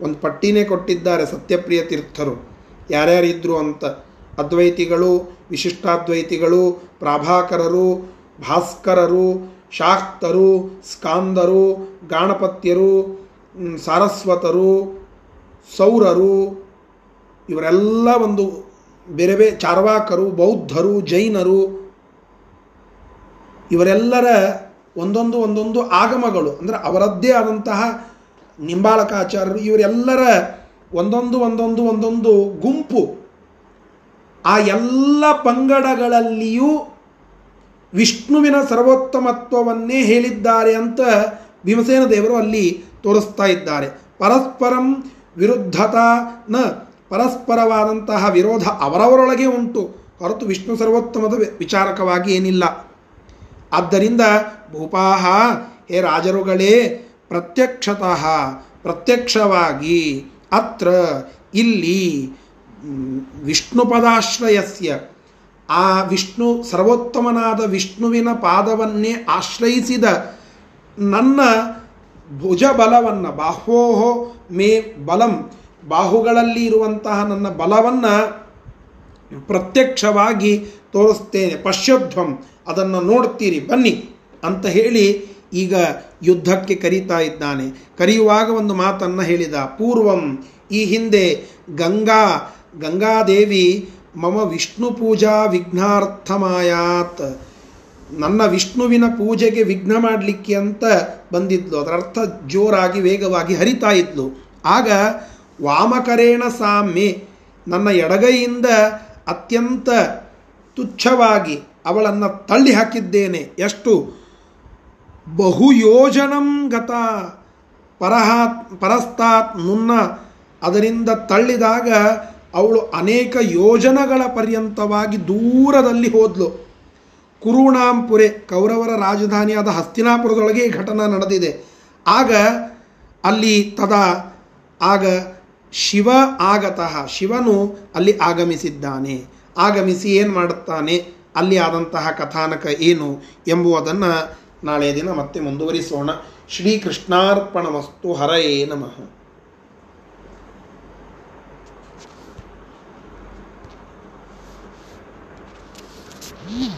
ಒಂದು ಪಟ್ಟಿನೇ ಕೊಟ್ಟಿದ್ದಾರೆ ಸತ್ಯಪ್ರಿಯ ತೀರ್ಥರು. ಯಾರ್ಯಾರಿದ್ರು ಅಂತ? ಅದ್ವೈತಿಗಳು, ವಿಶಿಷ್ಟಾದ್ವೈತಿಗಳು, ಪ್ರಾಭಾಕರರು, ಭಾಸ್ಕರರು, ಶಾಕ್ತರು, ಸ್ಕಾಂದರು, ಗಾಣಪತ್ಯರು ಸಾರಸ್ವತರು, ಸೌರರು, ಇವರೆಲ್ಲ ಒಂದು ಬೇರೆ ಬೇರೆ ಚಾರ್ವಾಕರು, ಬೌದ್ಧರು, ಜೈನರು, ಇವರೆಲ್ಲರ ಒಂದೊಂದು ಒಂದೊಂದು ಆಗಮಗಳು, ಅಂದರೆ ಅವರದ್ದೇ ಆದಂತಹ ನಿಂಬಾಳಕಾಚಾರ್ಯರು, ಇವರೆಲ್ಲರ ಒಂದೊಂದು ಒಂದೊಂದು ಒಂದೊಂದು ಗುಂಪು, ಆ ಎಲ್ಲ ಪಂಗಡಗಳಲ್ಲಿಯೂ ವಿಷ್ಣುವಿನ ಸರ್ವೋತ್ತಮತ್ವವನ್ನೇ ಹೇಳಿದ್ದಾರೆ ಅಂತ ಭೀಮಸೇನ ದೇವರು ಅಲ್ಲಿ ತೋರಿಸ್ತಾ ಇದ್ದಾರೆ. ಪರಸ್ಪರಂ ವಿರುದ್ಧತಾ ನ ಪರಸ್ಪರವಾದಂತಹ ವಿರೋಧ ಅವರವರೊಳಗೆ ಉಂಟು. ಹೊರತು ವಿಷ್ಣು ಸರ್ವೋತ್ತಮದ ವಿಚಾರಕವಾಗಿ ಏನಿಲ್ಲ. ಆದ್ದರಿಂದ ಭೂಪಾಹ, ಹೇ ರಾಜರುಗಳೇ, ಪ್ರತ್ಯಕ್ಷತಃ, ಪ್ರತ್ಯಕ್ಷವಾಗಿ ಅತ್ರ ಇಲ್ಲಿ ವಿಷ್ಣುಪದಾಶ್ರಯಸ್ಯ. ಆ ವಿಷ್ಣು, ಸರ್ವೋತ್ತಮನಾದ ವಿಷ್ಣುವಿನ ಪಾದವನ್ನೇ ಆಶ್ರಯಿಸಿದ ನನ್ನ ಭುಜ ಬಲವನ್ನು ಮೇ ಬಲಂ, ಬಾಹುಗಳಲ್ಲಿ ಇರುವಂತಹ ನನ್ನ ಬಲವನ್ನು ಪ್ರತ್ಯಕ್ಷವಾಗಿ ತೋರಿಸ್ತೇನೆ ಪಶ್ಯಧ್ವಂ ಅದನ್ನು ನೋಡ್ತೀರಿ, ಬನ್ನಿ ಅಂತ ಹೇಳಿ ಈಗ ಯುದ್ಧಕ್ಕೆ ಕರೀತಾ ಇದ್ದಾನೆ. ಕರೆಯುವಾಗ ಒಂದು ಮಾತನ್ನು ಹೇಳಿದ, ಪೂರ್ವಂ, ಈ ಹಿಂದೆ ಗಂಗಾ, ಗಂಗಾದೇವಿ, ಮಮ ವಿಷ್ಣು ಪೂಜಾ ವಿಘ್ನಾರ್ಥಮಾಯಾತ್, ನನ್ನ ವಿಷ್ಣುವಿನ ಪೂಜೆಗೆ ವಿಘ್ನ ಮಾಡಲಿಕ್ಕೆ ಅಂತ ಬಂದಿದ್ಲು. ಅದರ ಅರ್ಥ ಜೋರಾಗಿ ವೇಗವಾಗಿ ಹರಿತಾ ಇದ್ಲು. ಆಗ ವಾಮಕರೇಣ ಸಾಮ್ಯೆ ನನ್ನ ಎಡಗೈಯಿಂದ ಅತ್ಯಂತ ತುಚ್ಛವಾಗಿ ಅವಳನ್ನು ತಳ್ಳಿ ಹಾಕಿದ್ದೇನೆ ಎಷ್ಟು? ಬಹುಯೋಜನಂ ಗತ. ಪರಹಾತ್, ಪರಸ್ತಾತ್ ಮುನ್ನ ಅದರಿಂದ ತಳ್ಳಿದಾಗ ಅವಳು ಅನೇಕ ಯೋಜನಗಳ ಪರ್ಯಂತವಾಗಿ ದೂರದಲ್ಲಿ ಹೋದ್ಲು. ಕುರುಣಾಂಪುರೆ ಕೌರವರ ರಾಜಧಾನಿಯಾದ ಹಸ್ತಿನಾಪುರದೊಳಗೆ ಈ ಘಟನೆ ನಡೆದಿದೆ. ಆಗ ಅಲ್ಲಿ ತದಾ ಆಗ ಶಿವ ಆಗತಃ ಶಿವನು ಅಲ್ಲಿ ಆಗಮಿಸಿದ್ದಾನೆ. ಆಗಮಿಸಿ ಏನು ಮಾಡುತ್ತಾನೆ? ಅಲ್ಲಿ ಆದಂತಹ ಕಥಾನಕ ಏನು ಎಂಬುವುದನ್ನು ನಾಳೆ ದಿನ ಮತ್ತೆ ಮುಂದುವರಿಸೋಣ. ಶ್ರೀಕೃಷ್ಣಾರ್ಪಣಮಸ್ತು ಹರಯೇ ನಮಃ.